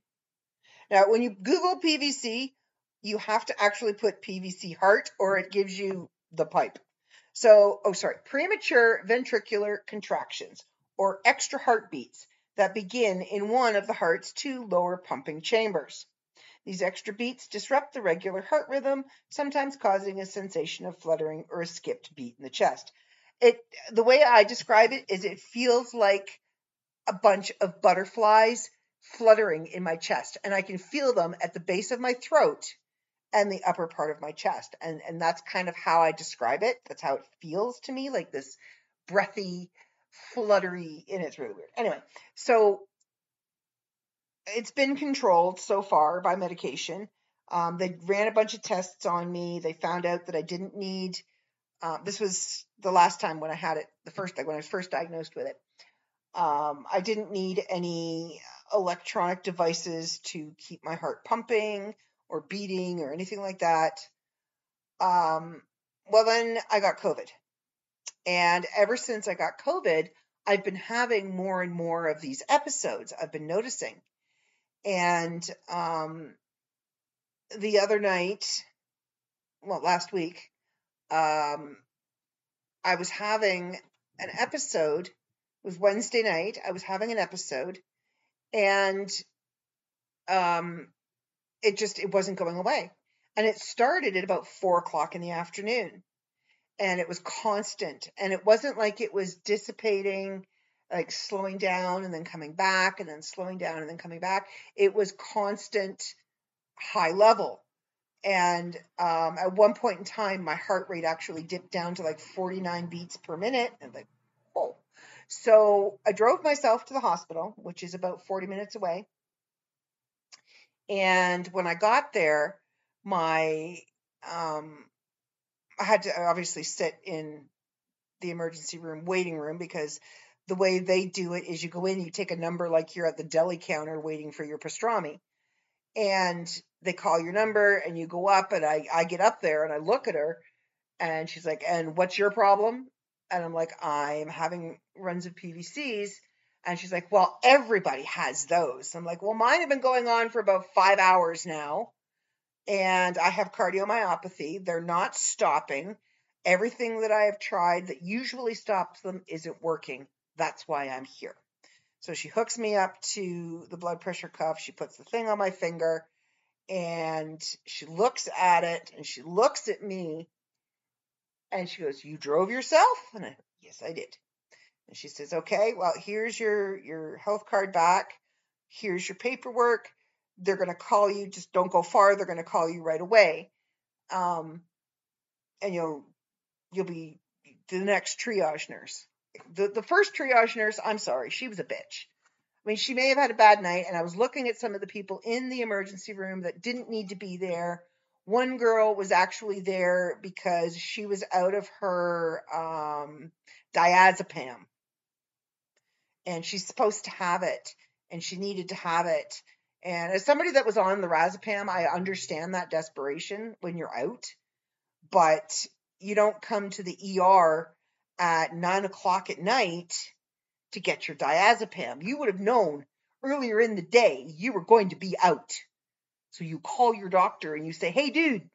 Now, when you Google PVC, you have to actually put PVC heart or it gives you the pipe. So, oh, sorry, premature ventricular contractions or extra heartbeats that begin in one of the heart's two lower pumping chambers. These extra beats disrupt the regular heart rhythm, sometimes causing a sensation of fluttering or a skipped beat in the chest. It the way I describe it is it feels like a bunch of butterflies fluttering in my chest and I can feel them at the base of my throat and the upper part of my chest. And and that's kind of how I describe it. That's how it feels to me, like this breathy, fluttery, and it's really weird. Anyway, so it's been controlled so far by medication. Um, they ran a bunch of tests on me. They found out that I didn't need. Uh, this was the last time when I had it, the first when I was first diagnosed with it. Um, I didn't need any electronic devices to keep my heart pumping or beating or anything like that. Um, well, then I got COVID. And ever since I got COVID, I've been having more and more of these episodes I've been noticing. And um, the other night, well, last week, um, I was having an episode. It was Wednesday night. I was having an episode, and um, it just it wasn't going away. And it started at about four o'clock in the afternoon, and it was constant. And it wasn't like it was dissipating, like slowing down and then coming back, and then slowing down and then coming back. It was constant, high level. And um, at one point in time, my heart rate actually dipped down to like 49 beats per minute. And like, oh. So I drove myself to the hospital, which is about 40 minutes away. And when I got there, my um, I had to obviously sit in the emergency room waiting room because the way they do it is you go in, you take a number like you're at the deli counter waiting for your pastrami, and they call your number and you go up and I I get up there and I look at her and she's like, "And what's your problem?" And I'm like, "I'm having runs of PVCs." And she's like, Well, everybody has those. I'm like, Well, mine have been going on for about five hours now. And I have cardiomyopathy. They're not stopping. Everything that I have tried that usually stops them isn't working. That's why I'm here. So she hooks me up to the blood pressure cuff. She puts the thing on my finger and she looks at it and she looks at me and she goes, You drove yourself? And I, Yes, I did. And she says, "Okay, well, here's your your health card back. Here's your paperwork. They're going to call you. Just don't go far. They're going to call you right away. Um, and you'll you'll be the next triage nurse. The the first triage nurse, I'm sorry, she was a bitch. I mean, she may have had a bad night, and I was looking at some of the people in the emergency room that didn't need to be there. One girl was actually there because she was out of her um, diazepam and she's supposed to have it and she needed to have it. And as somebody that was on the Razapam, I understand that desperation when you're out, but you don't come to the ER at nine o'clock at night to get your diazepam. You would have known earlier in the day you were going to be out. So you call your doctor and you say, Hey, dude,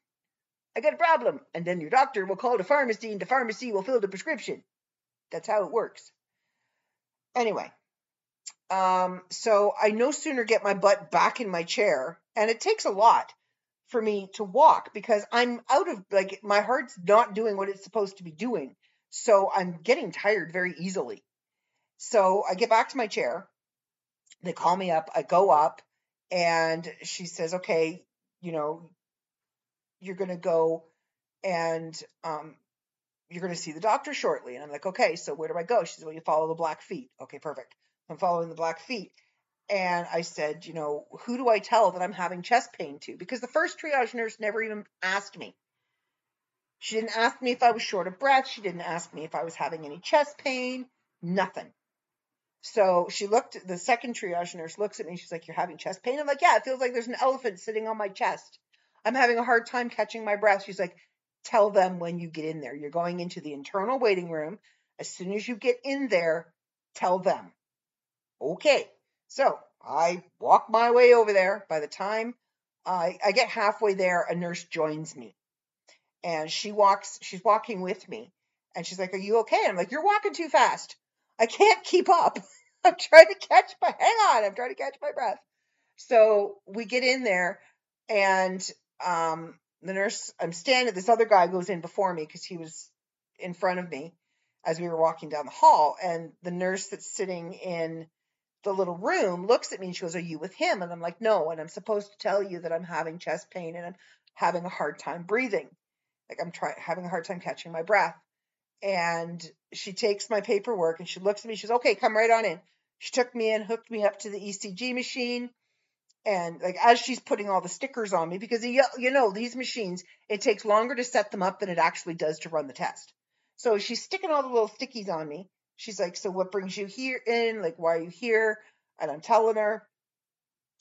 I got a problem. And then your doctor will call the pharmacy and the pharmacy will fill the prescription. That's how it works. Anyway, um, so I no sooner get my butt back in my chair, and it takes a lot for me to walk because I'm out of like my heart's not doing what it's supposed to be doing. So I'm getting tired very easily. So I get back to my chair. They call me up. I go up, and she says, "Okay, you know, you're gonna go and um, you're going to see the doctor shortly. And I'm like, okay, so where do I go? She said, well, you follow the black feet. Okay, perfect. I'm following the black feet. And I said, you know, who do I tell that I'm having chest pain to? Because the first triage nurse never even asked me. She didn't ask me if I was short of breath. She didn't ask me if I was having any chest pain. Nothing. So she looked, the second triage nurse looks at me. She's like, You're having chest pain? I'm like, Yeah, it feels like there's an elephant sitting on my chest. I'm having a hard time catching my breath. She's like, tell them when you get in there. You're going into the internal waiting room. As soon as you get in there, tell them. Okay. So I walk my way over there. By the time I, I get halfway there, a nurse joins me. And she walks, she's walking with me. And she's like, Are you okay? I'm like, You're walking too fast. I can't keep up. I'm trying to catch my, hang on, I'm trying to catch my breath. So we get in there and um, the nurse, I'm standing, this other guy goes in before me because he was in front of me. as we were walking down the hall. And the nurse that's sitting in the little room looks at me and she goes, Are you with him? And I'm like, No. And I'm supposed to tell you that I'm having chest pain and I'm having a hard time breathing. Like I'm trying having a hard time catching my breath. And she takes my paperwork and she looks at me. She She's okay, come right on in. She took me in, hooked me up to the ECG machine. And like as she's putting all the stickers on me, because you know these machines, it takes longer to set them up than it actually does to run the test. So she's sticking all the little stickies on me. She's like, "So what brings you here in? Like, why are you here?" And I'm telling her,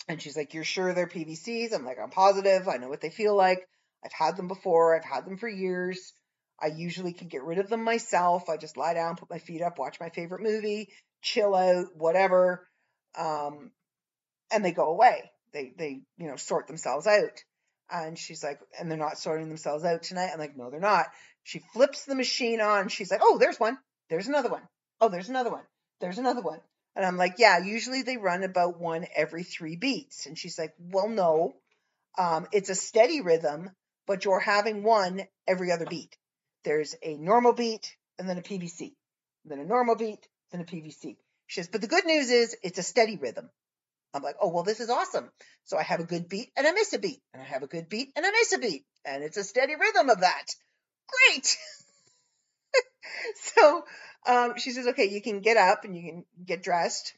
and she's like, "You're sure they're PVCs?" I'm like, "I'm positive. I know what they feel like. I've had them before. I've had them for years. I usually can get rid of them myself. I just lie down, put my feet up, watch my favorite movie, chill out, whatever, um, and they go away. They they you know sort themselves out." And she's like, "And they're not sorting themselves out tonight." I'm like, "No, they're not." She flips the machine on. She's like, "Oh, there's one. There's another one. Oh, there's another one. There's another one." And I'm like, "Yeah, usually they run about one every three beats." And she's like, "Well, no, um, it's a steady rhythm, but you're having one every other beat. There's a normal beat and then a PVC, then a normal beat, then a PVC." She says, "But the good news is it's a steady rhythm." I'm like, "Oh, well, this is awesome." So I have a good beat and I miss a beat, and I have a good beat and I miss a beat, and it's a steady rhythm of that. Great. so um, she says, okay, you can get up and you can get dressed.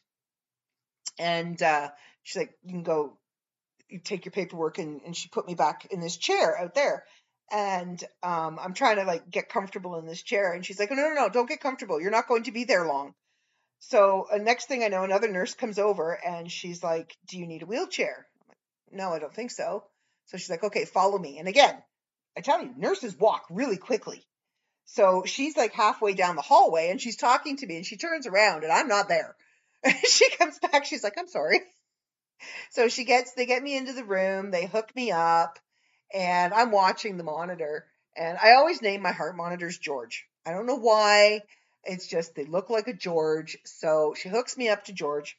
And uh, she's like, you can go, you take your paperwork, and, and she put me back in this chair out there. And um, I'm trying to like get comfortable in this chair. And she's like, no, no, no, don't get comfortable. You're not going to be there long. So uh, next thing I know, another nurse comes over and she's like, do you need a wheelchair? I'm like, no, I don't think so. So she's like, okay, follow me. And again, I tell you, nurses walk really quickly. So she's like halfway down the hallway and she's talking to me and she turns around and I'm not there. she comes back, she's like, I'm sorry. So she gets, they get me into the room, they hook me up, and I'm watching the monitor. And I always name my heart monitors George. I don't know why. It's just they look like a George. So she hooks me up to George.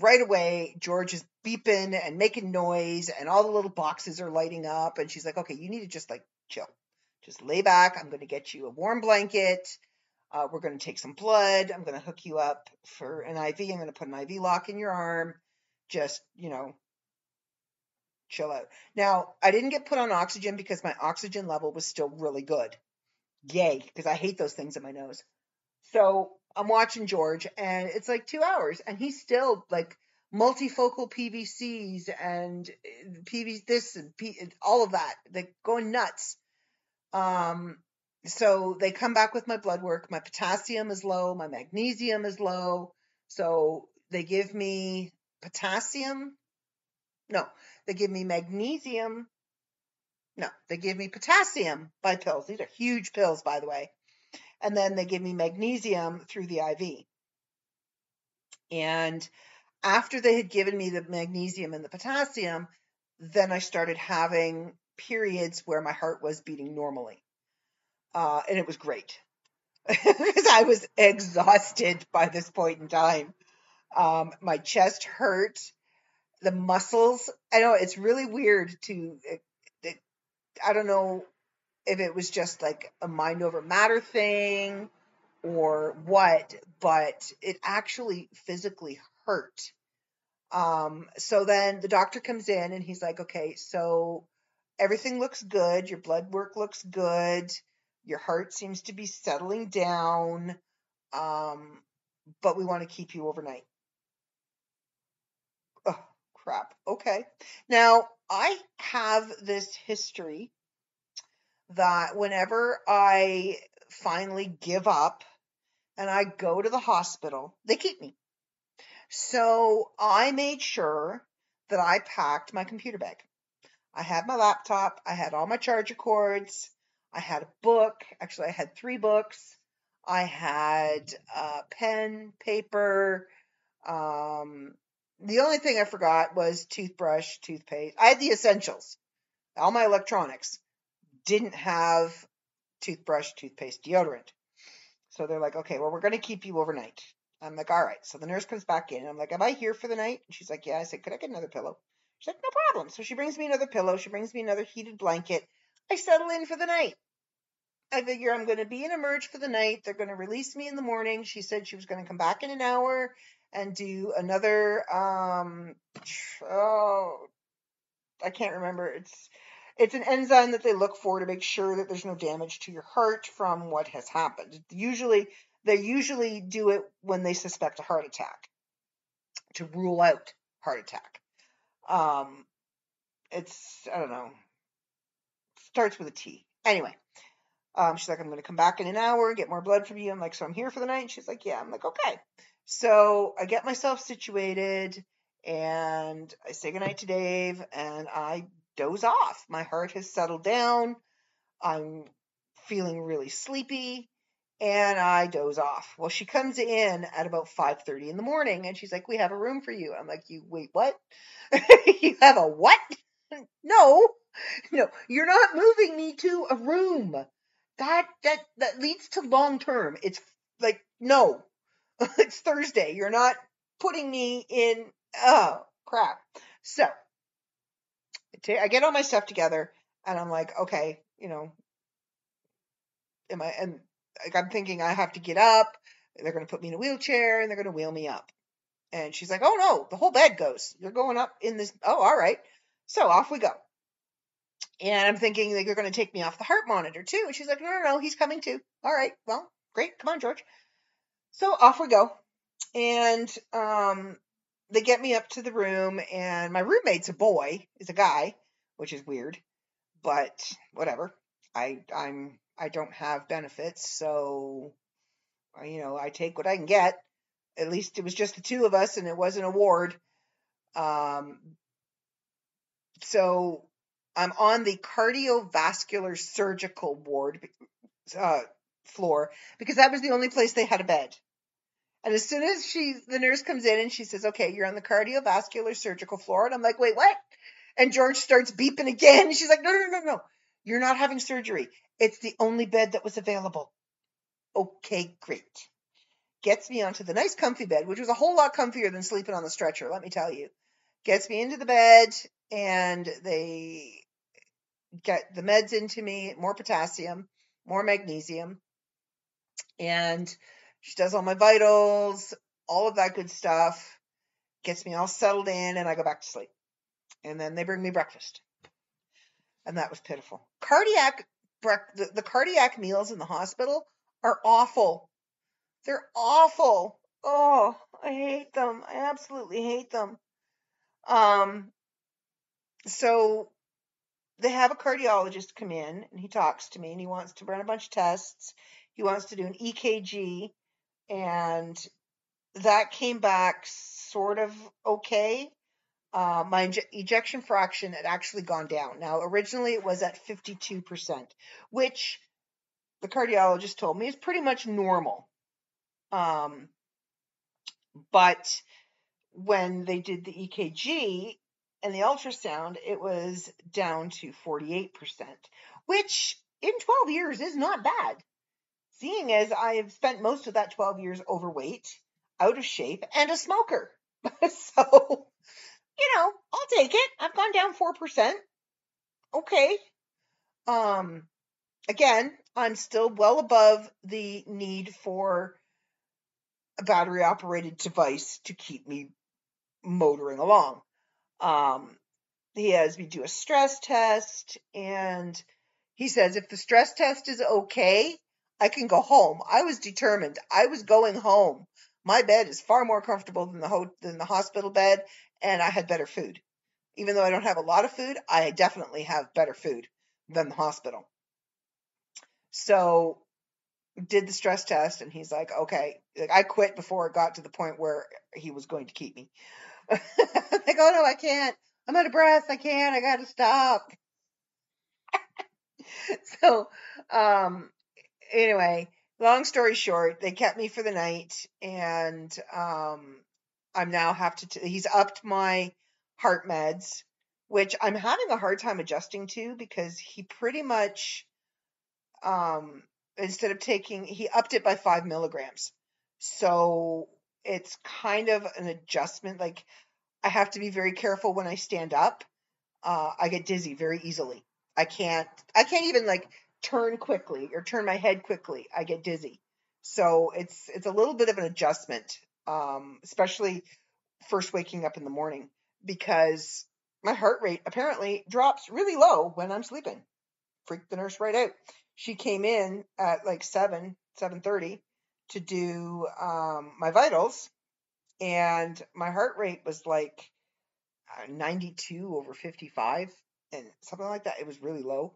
Right away, George is beeping and making noise, and all the little boxes are lighting up. And she's like, okay, you need to just like chill. Just lay back. I'm going to get you a warm blanket. Uh, we're going to take some blood. I'm going to hook you up for an IV. I'm going to put an IV lock in your arm. Just, you know, chill out. Now, I didn't get put on oxygen because my oxygen level was still really good. Yay, because I hate those things in my nose. So I'm watching George, and it's like two hours, and he's still like multifocal PVCs and eh, PV this and P, all of that, like going nuts. Um, so they come back with my blood work. My potassium is low, my magnesium is low. So they give me potassium. No, they give me magnesium. No, they give me potassium by pills. These are huge pills, by the way. And then they give me magnesium through the IV. And after they had given me the magnesium and the potassium, then I started having periods where my heart was beating normally. Uh, and it was great because I was exhausted by this point in time. Um, my chest hurt, the muscles. I know it's really weird to, it, it, I don't know if it was just like a mind over matter thing or what, but it actually physically hurt. Um, so then the doctor comes in and he's like, okay, so everything looks good. Your blood work looks good. Your heart seems to be settling down. Um, but we want to keep you overnight. Oh, crap. Okay. Now, I have this history that whenever I finally give up and I go to the hospital, they keep me. So I made sure that I packed my computer bag. I had my laptop, I had all my charger cords, I had a book. Actually, I had three books. I had uh, pen, paper. Um, the only thing I forgot was toothbrush, toothpaste. I had the essentials, all my electronics. Didn't have toothbrush, toothpaste, deodorant. So they're like, okay, well, we're going to keep you overnight. I'm like, all right. So the nurse comes back in. I'm like, am I here for the night? And she's like, yeah. I said, could I get another pillow? She's like, no problem. So she brings me another pillow. She brings me another heated blanket. I settle in for the night. I figure I'm going to be in emerge for the night. They're going to release me in the morning. She said she was going to come back in an hour and do another um oh I can't remember. It's it's an enzyme that they look for to make sure that there's no damage to your heart from what has happened. Usually they usually do it when they suspect a heart attack to rule out heart attack. Um it's I don't know. Starts with a T. Anyway, um, she's like, I'm going to come back in an hour, and get more blood from you. I'm like, so I'm here for the night. And she's like, yeah. I'm like, okay. So I get myself situated and I say goodnight to Dave and I doze off. My heart has settled down. I'm feeling really sleepy and I doze off. Well, she comes in at about 5:30 in the morning and she's like, "We have a room for you." I'm like, "You wait, what? you have a what?" no. No, you're not moving me to a room that that that leads to long term. It's like no, it's Thursday. You're not putting me in. Oh crap! So I get all my stuff together, and I'm like, okay, you know, am I? And like, I'm thinking I have to get up. They're going to put me in a wheelchair, and they're going to wheel me up. And she's like, oh no, the whole bed goes. You're going up in this. Oh, all right. So off we go. And I'm thinking like, they're going to take me off the heart monitor too. And she's like, no, no, no, he's coming too. All right, well, great. Come on, George. So off we go. And um, they get me up to the room, and my roommate's a boy, is a guy, which is weird, but whatever. I I'm I don't have benefits, so you know I take what I can get. At least it was just the two of us, and it wasn't a ward. Um, so I'm on the cardiovascular surgical ward uh, floor because that was the only place they had a bed. And as soon as she, the nurse comes in and she says, "Okay, you're on the cardiovascular surgical floor," and I'm like, "Wait, what?" And George starts beeping again. She's like, "No, no, no, no, you're not having surgery. It's the only bed that was available." Okay, great. Gets me onto the nice comfy bed, which was a whole lot comfier than sleeping on the stretcher, let me tell you. Gets me into the bed, and they get the meds into me, more potassium, more magnesium, and she does all my vitals, all of that good stuff, gets me all settled in, and I go back to sleep. And then they bring me breakfast. And that was pitiful. Cardiac the, the cardiac meals in the hospital are awful. They're awful. Oh, I hate them. I absolutely hate them. Um so they have a cardiologist come in and he talks to me and he wants to run a bunch of tests. He wants to do an EKG and that came back sort of okay. Uh, my ejection fraction had actually gone down. Now, originally it was at 52%, which the cardiologist told me is pretty much normal. Um, but when they did the EKG, and the ultrasound, it was down to 48%, which in 12 years is not bad. Seeing as I have spent most of that 12 years overweight, out of shape, and a smoker. so, you know, I'll take it. I've gone down 4%. Okay. Um, again, I'm still well above the need for a battery operated device to keep me motoring along. Um, he has me do a stress test, and he says if the stress test is okay, I can go home. I was determined. I was going home. My bed is far more comfortable than the ho- than the hospital bed, and I had better food. Even though I don't have a lot of food, I definitely have better food than the hospital. So did the stress test and he's like, okay, like I quit before it got to the point where he was going to keep me. like, oh no, I can't. I'm out of breath. I can't. I gotta stop. so, um, anyway, long story short, they kept me for the night, and um, I'm now have to. T- he's upped my heart meds, which I'm having a hard time adjusting to because he pretty much, um, instead of taking, he upped it by five milligrams. So it's kind of an adjustment. Like I have to be very careful when I stand up. Uh, I get dizzy very easily. I can't. I can't even like turn quickly or turn my head quickly, I get dizzy. So it's it's a little bit of an adjustment, um, especially first waking up in the morning because my heart rate apparently drops really low when I'm sleeping. Freaked the nurse right out. She came in at like seven, seven thirty to do um, my vitals, and my heart rate was like uh, 92 over 55 and something like that. It was really low.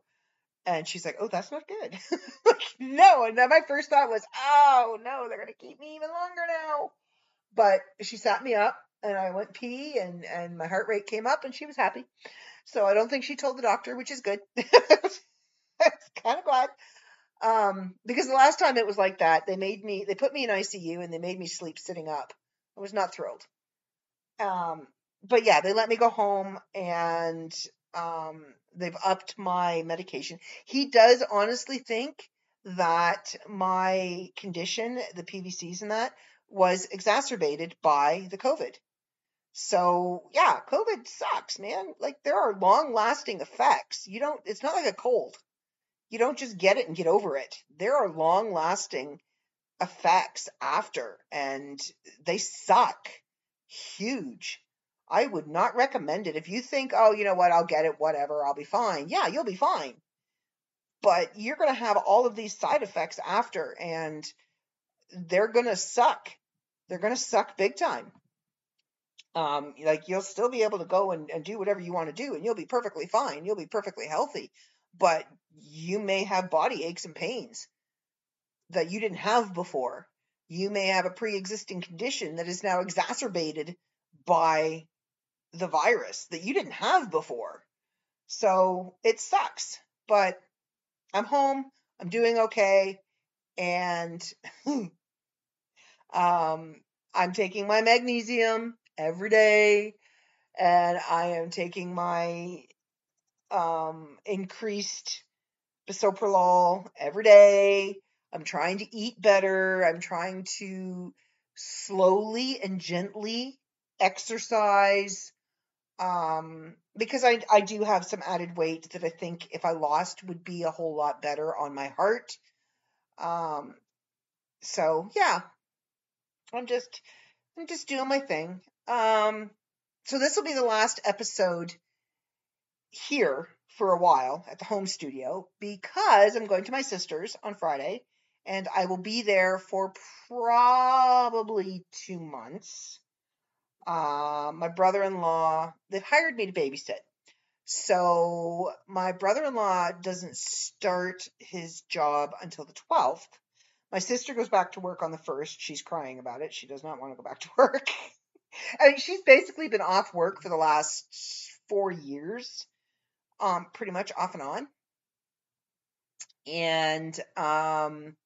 And she's like, "Oh, that's not good." like, no. And then my first thought was, "Oh no, they're gonna keep me even longer now." But she sat me up, and I went pee, and and my heart rate came up, and she was happy. So I don't think she told the doctor, which is good. kind of glad. Um, because the last time it was like that, they made me, they put me in ICU and they made me sleep sitting up. I was not thrilled. Um, but yeah, they let me go home and um, they've upped my medication. He does honestly think that my condition, the PVCs and that, was exacerbated by the COVID. So yeah, COVID sucks, man. Like there are long lasting effects. You don't, it's not like a cold. You don't just get it and get over it. There are long lasting effects after and they suck huge. I would not recommend it. If you think, oh, you know what, I'll get it, whatever, I'll be fine. Yeah, you'll be fine. But you're going to have all of these side effects after, and they're going to suck. They're going to suck big time. Um, like you'll still be able to go and, and do whatever you want to do, and you'll be perfectly fine. You'll be perfectly healthy, but you may have body aches and pains that you didn't have before. You may have a pre existing condition that is now exacerbated by the virus that you didn't have before. So it sucks, but I'm home, I'm doing okay, and um, I'm taking my magnesium every day, and I am taking my um, increased bisoprolol every day. I'm trying to eat better. I'm trying to slowly and gently exercise um, because I I do have some added weight that I think if I lost would be a whole lot better on my heart. Um, so yeah, I'm just I'm just doing my thing. Um, so this will be the last episode here for a while at the home studio because I'm going to my sister's on Friday and I will be there for probably two months. Uh, my brother in law, they've hired me to babysit. So my brother in law doesn't start his job until the 12th. My sister goes back to work on the 1st. She's crying about it. She does not want to go back to work. I mean, she's basically been off work for the last four years, um, pretty much off and on. And um,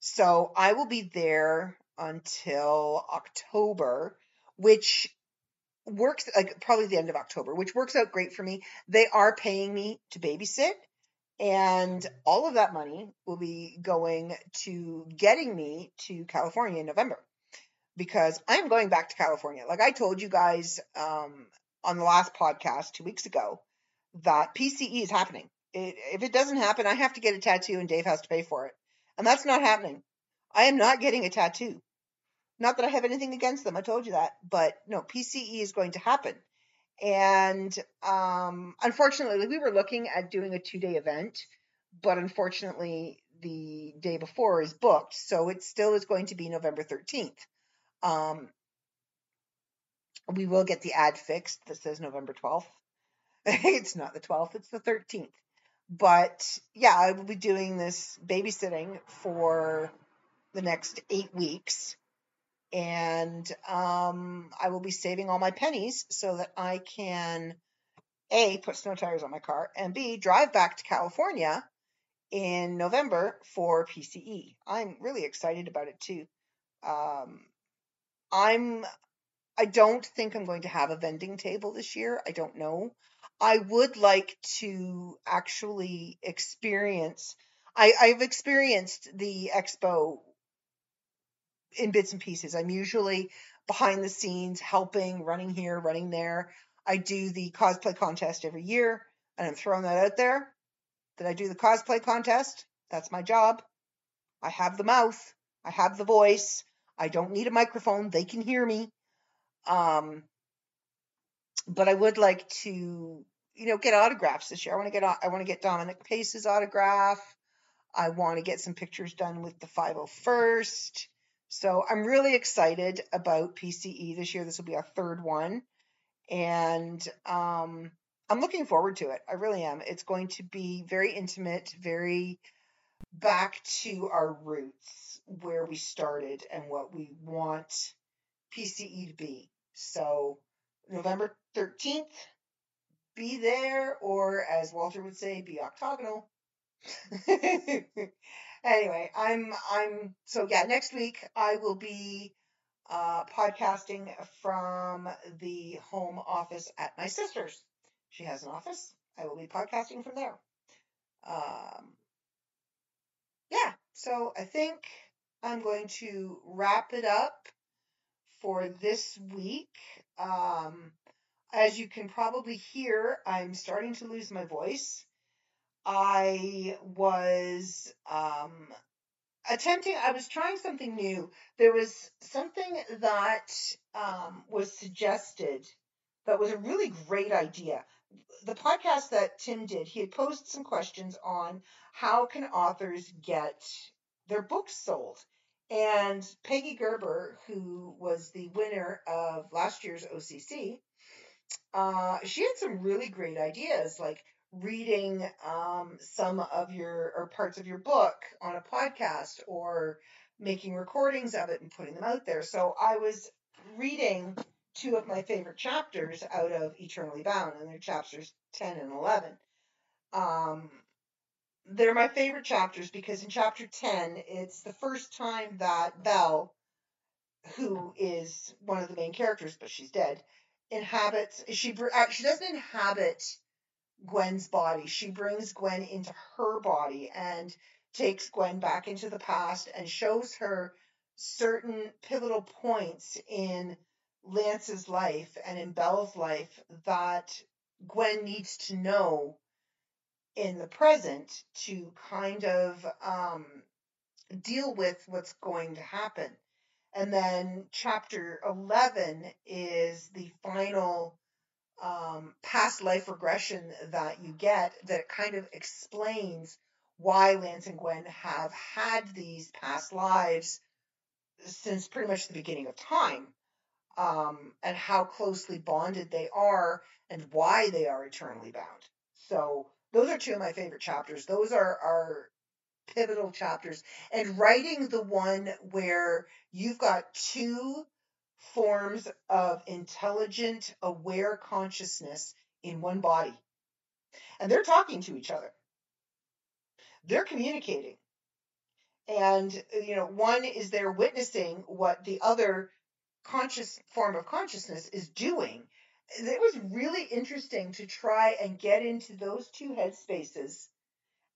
so I will be there until October which works like probably the end of October, which works out great for me. They are paying me to babysit, and all of that money will be going to getting me to California in November because I'm going back to California. Like I told you guys um, on the last podcast two weeks ago, that PCE is happening. It, if it doesn't happen, I have to get a tattoo and Dave has to pay for it. And that's not happening. I am not getting a tattoo. Not that I have anything against them. I told you that. But no, PCE is going to happen. And um, unfortunately, we were looking at doing a two day event, but unfortunately, the day before is booked. So it still is going to be November 13th. Um, we will get the ad fixed that says November 12th. it's not the 12th, it's the 13th. But yeah, I will be doing this babysitting for the next eight weeks and um, I will be saving all my pennies so that I can a put snow tires on my car and b drive back to California in November for PCE. I'm really excited about it too. Um, I'm I don't think I'm going to have a vending table this year. I don't know. I would like to actually experience. I, I've experienced the expo in bits and pieces. I'm usually behind the scenes helping, running here, running there. I do the cosplay contest every year, and I'm throwing that out there. that I do the cosplay contest. That's my job. I have the mouth. I have the voice. I don't need a microphone. They can hear me. Um, but I would like to, you know, get autographs this year. I want to get I want to get Dominic Pace's autograph. I want to get some pictures done with the 501st. So I'm really excited about PCE this year. This will be our third one. And um, I'm looking forward to it. I really am. It's going to be very intimate, very back to our roots, where we started and what we want PCE to be. So November 13th, be there, or as Walter would say, be octagonal. anyway, I'm I'm so yeah, next week I will be uh, podcasting from the home office at my sister's. She has an office. I will be podcasting from there. Um, yeah, so I think I'm going to wrap it up for this week. Um, as you can probably hear, I'm starting to lose my voice. I was um, attempting, I was trying something new. There was something that um, was suggested that was a really great idea. The podcast that Tim did, he had posed some questions on how can authors get their books sold. And Peggy Gerber, who was the winner of last year's OCC, uh, she had some really great ideas, like reading um, some of your or parts of your book on a podcast or making recordings of it and putting them out there. So I was reading two of my favorite chapters out of Eternally Bound, and they're chapters 10 and 11. Um, they're my favorite chapters because in chapter 10, it's the first time that Belle, who is one of the main characters, but she's dead, inhabits, she, she doesn't inhabit Gwen's body. She brings Gwen into her body and takes Gwen back into the past and shows her certain pivotal points in Lance's life and in Belle's life that Gwen needs to know in the present to kind of um, deal with what's going to happen. And then chapter 11 is the final um, past life regression that you get that kind of explains why Lance and Gwen have had these past lives since pretty much the beginning of time, um, and how closely bonded they are and why they are eternally bound. So those are two of my favorite chapters. Those are are pivotal chapters. And writing the one where you've got two forms of intelligent, aware consciousness in one body. And they're talking to each other. They're communicating. And, you know, one is there witnessing what the other conscious form of consciousness is doing. It was really interesting to try and get into those two headspaces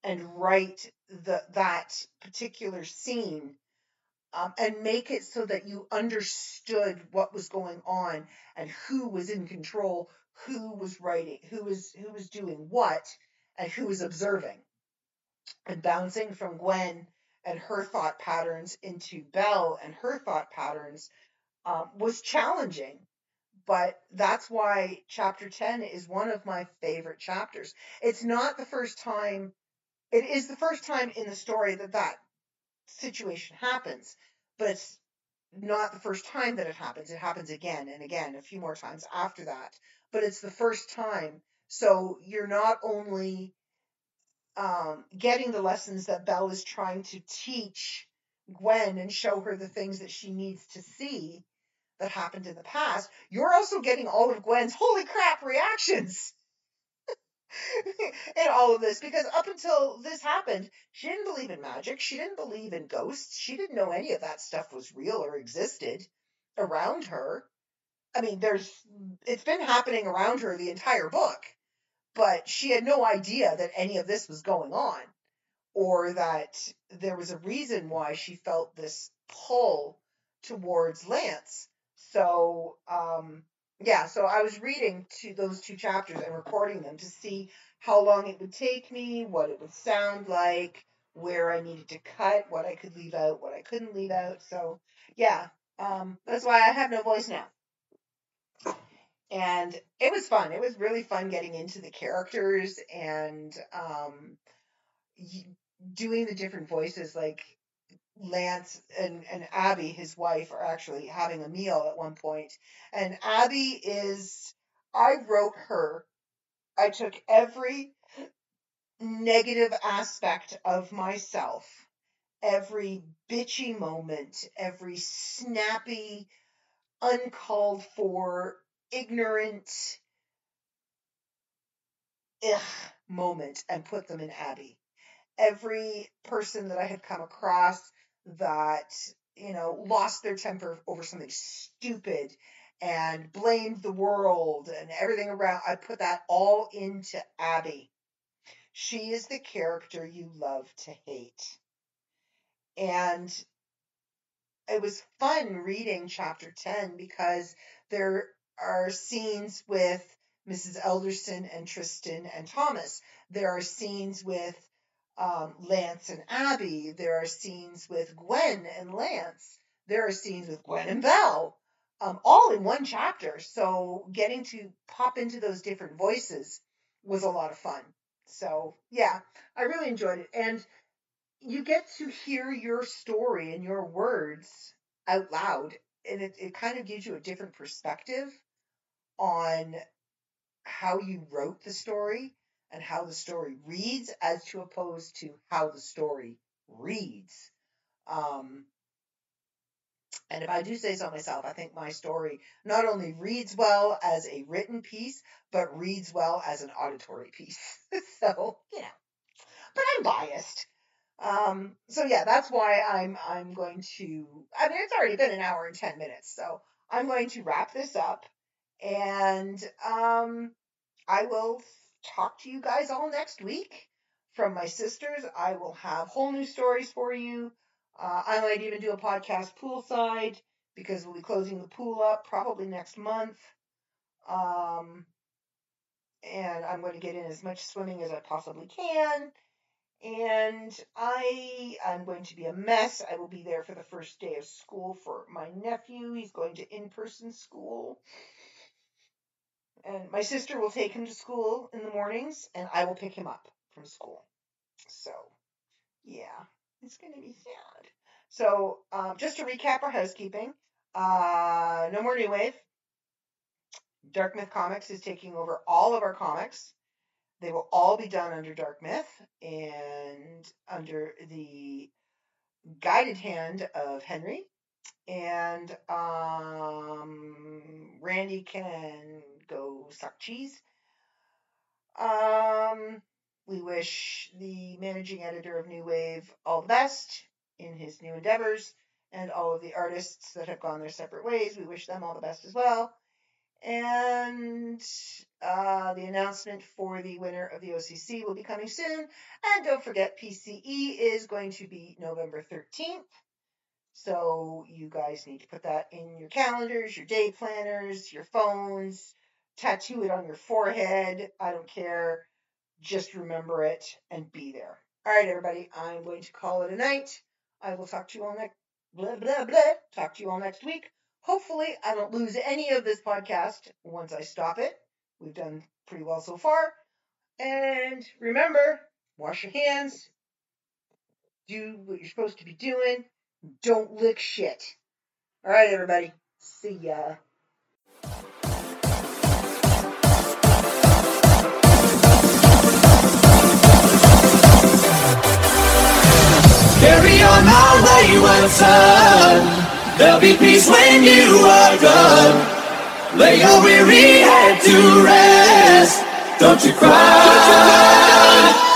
and write the that particular scene um, and make it so that you understood what was going on and who was in control, who was writing, who was who was doing what, and who was observing, and bouncing from Gwen and her thought patterns into Belle and her thought patterns um, was challenging. But that's why chapter 10 is one of my favorite chapters. It's not the first time, it is the first time in the story that that situation happens, but it's not the first time that it happens. It happens again and again, a few more times after that, but it's the first time. So you're not only um, getting the lessons that Belle is trying to teach Gwen and show her the things that she needs to see that happened in the past, you're also getting all of Gwen's holy crap reactions in all of this because up until this happened, she didn't believe in magic. She didn't believe in ghosts. She didn't know any of that stuff was real or existed around her. I mean, there's it's been happening around her the entire book, but she had no idea that any of this was going on or that there was a reason why she felt this pull towards Lance. So, um, yeah, so I was reading to those two chapters and recording them to see how long it would take me, what it would sound like, where I needed to cut, what I could leave out, what I couldn't leave out. So, yeah, um, that's why I have no voice now. And it was fun. It was really fun getting into the characters and um, doing the different voices. Like Lance and, and Abby, his wife, are actually having a meal at one point. And Abby is, I wrote her. I took every negative aspect of myself, every bitchy moment, every snappy, uncalled for, ignorant ugh, moment, and put them in Abby. Every person that I had come across that, you know, lost their temper over something stupid and blamed the world and everything around, I put that all into Abby. She is the character you love to hate. And it was fun reading chapter 10 because there are scenes with Mrs. Elderson and Tristan and Thomas. There are scenes with um, Lance and Abby. There are scenes with Gwen and Lance. There are scenes with Gwen and Val, um, all in one chapter. So getting to pop into those different voices was a lot of fun. So yeah, I really enjoyed it. And you get to hear your story and your words out loud. And it, it kind of gives you a different perspective on how you wrote the story and how the story reads as to opposed to how the story reads. Um, and if I do say so myself, I think my story not only reads well as a written piece, but reads well as an auditory piece. so, you know, but I'm biased. Um, so yeah, that's why I'm I'm going to. I mean, it's already been an hour and ten minutes, so I'm going to wrap this up, and um, I will talk to you guys all next week. From my sisters, I will have whole new stories for you. Uh, I might even do a podcast poolside because we'll be closing the pool up probably next month. Um, and I'm going to get in as much swimming as I possibly can. And I am going to be a mess. I will be there for the first day of school for my nephew. He's going to in person school. And my sister will take him to school in the mornings, and I will pick him up from school. So, yeah, it's going to be sad. So, um, just to recap our housekeeping uh, no more New Wave. Dark Myth Comics is taking over all of our comics. They will all be done under Dark Myth and under the guided hand of Henry. And um, Randy can go suck cheese. Um, we wish the managing editor of New Wave all the best in his new endeavors, and all of the artists that have gone their separate ways. We wish them all the best as well. And uh, the announcement for the winner of the OCC will be coming soon. And don't forget, PCE is going to be November 13th. So you guys need to put that in your calendars, your day planners, your phones, tattoo it on your forehead. I don't care. Just remember it and be there. All right, everybody, I'm going to call it a night. I will talk to you all next blah blah blah. Talk to you all next week. Hopefully, I don't lose any of this podcast once I stop it. We've done pretty well so far. And remember, wash your hands. Do what you're supposed to be doing. Don't lick shit. All right, everybody. See ya. On my wayward son. There'll be peace when you are gone. Lay your weary head to rest. Don't you cry.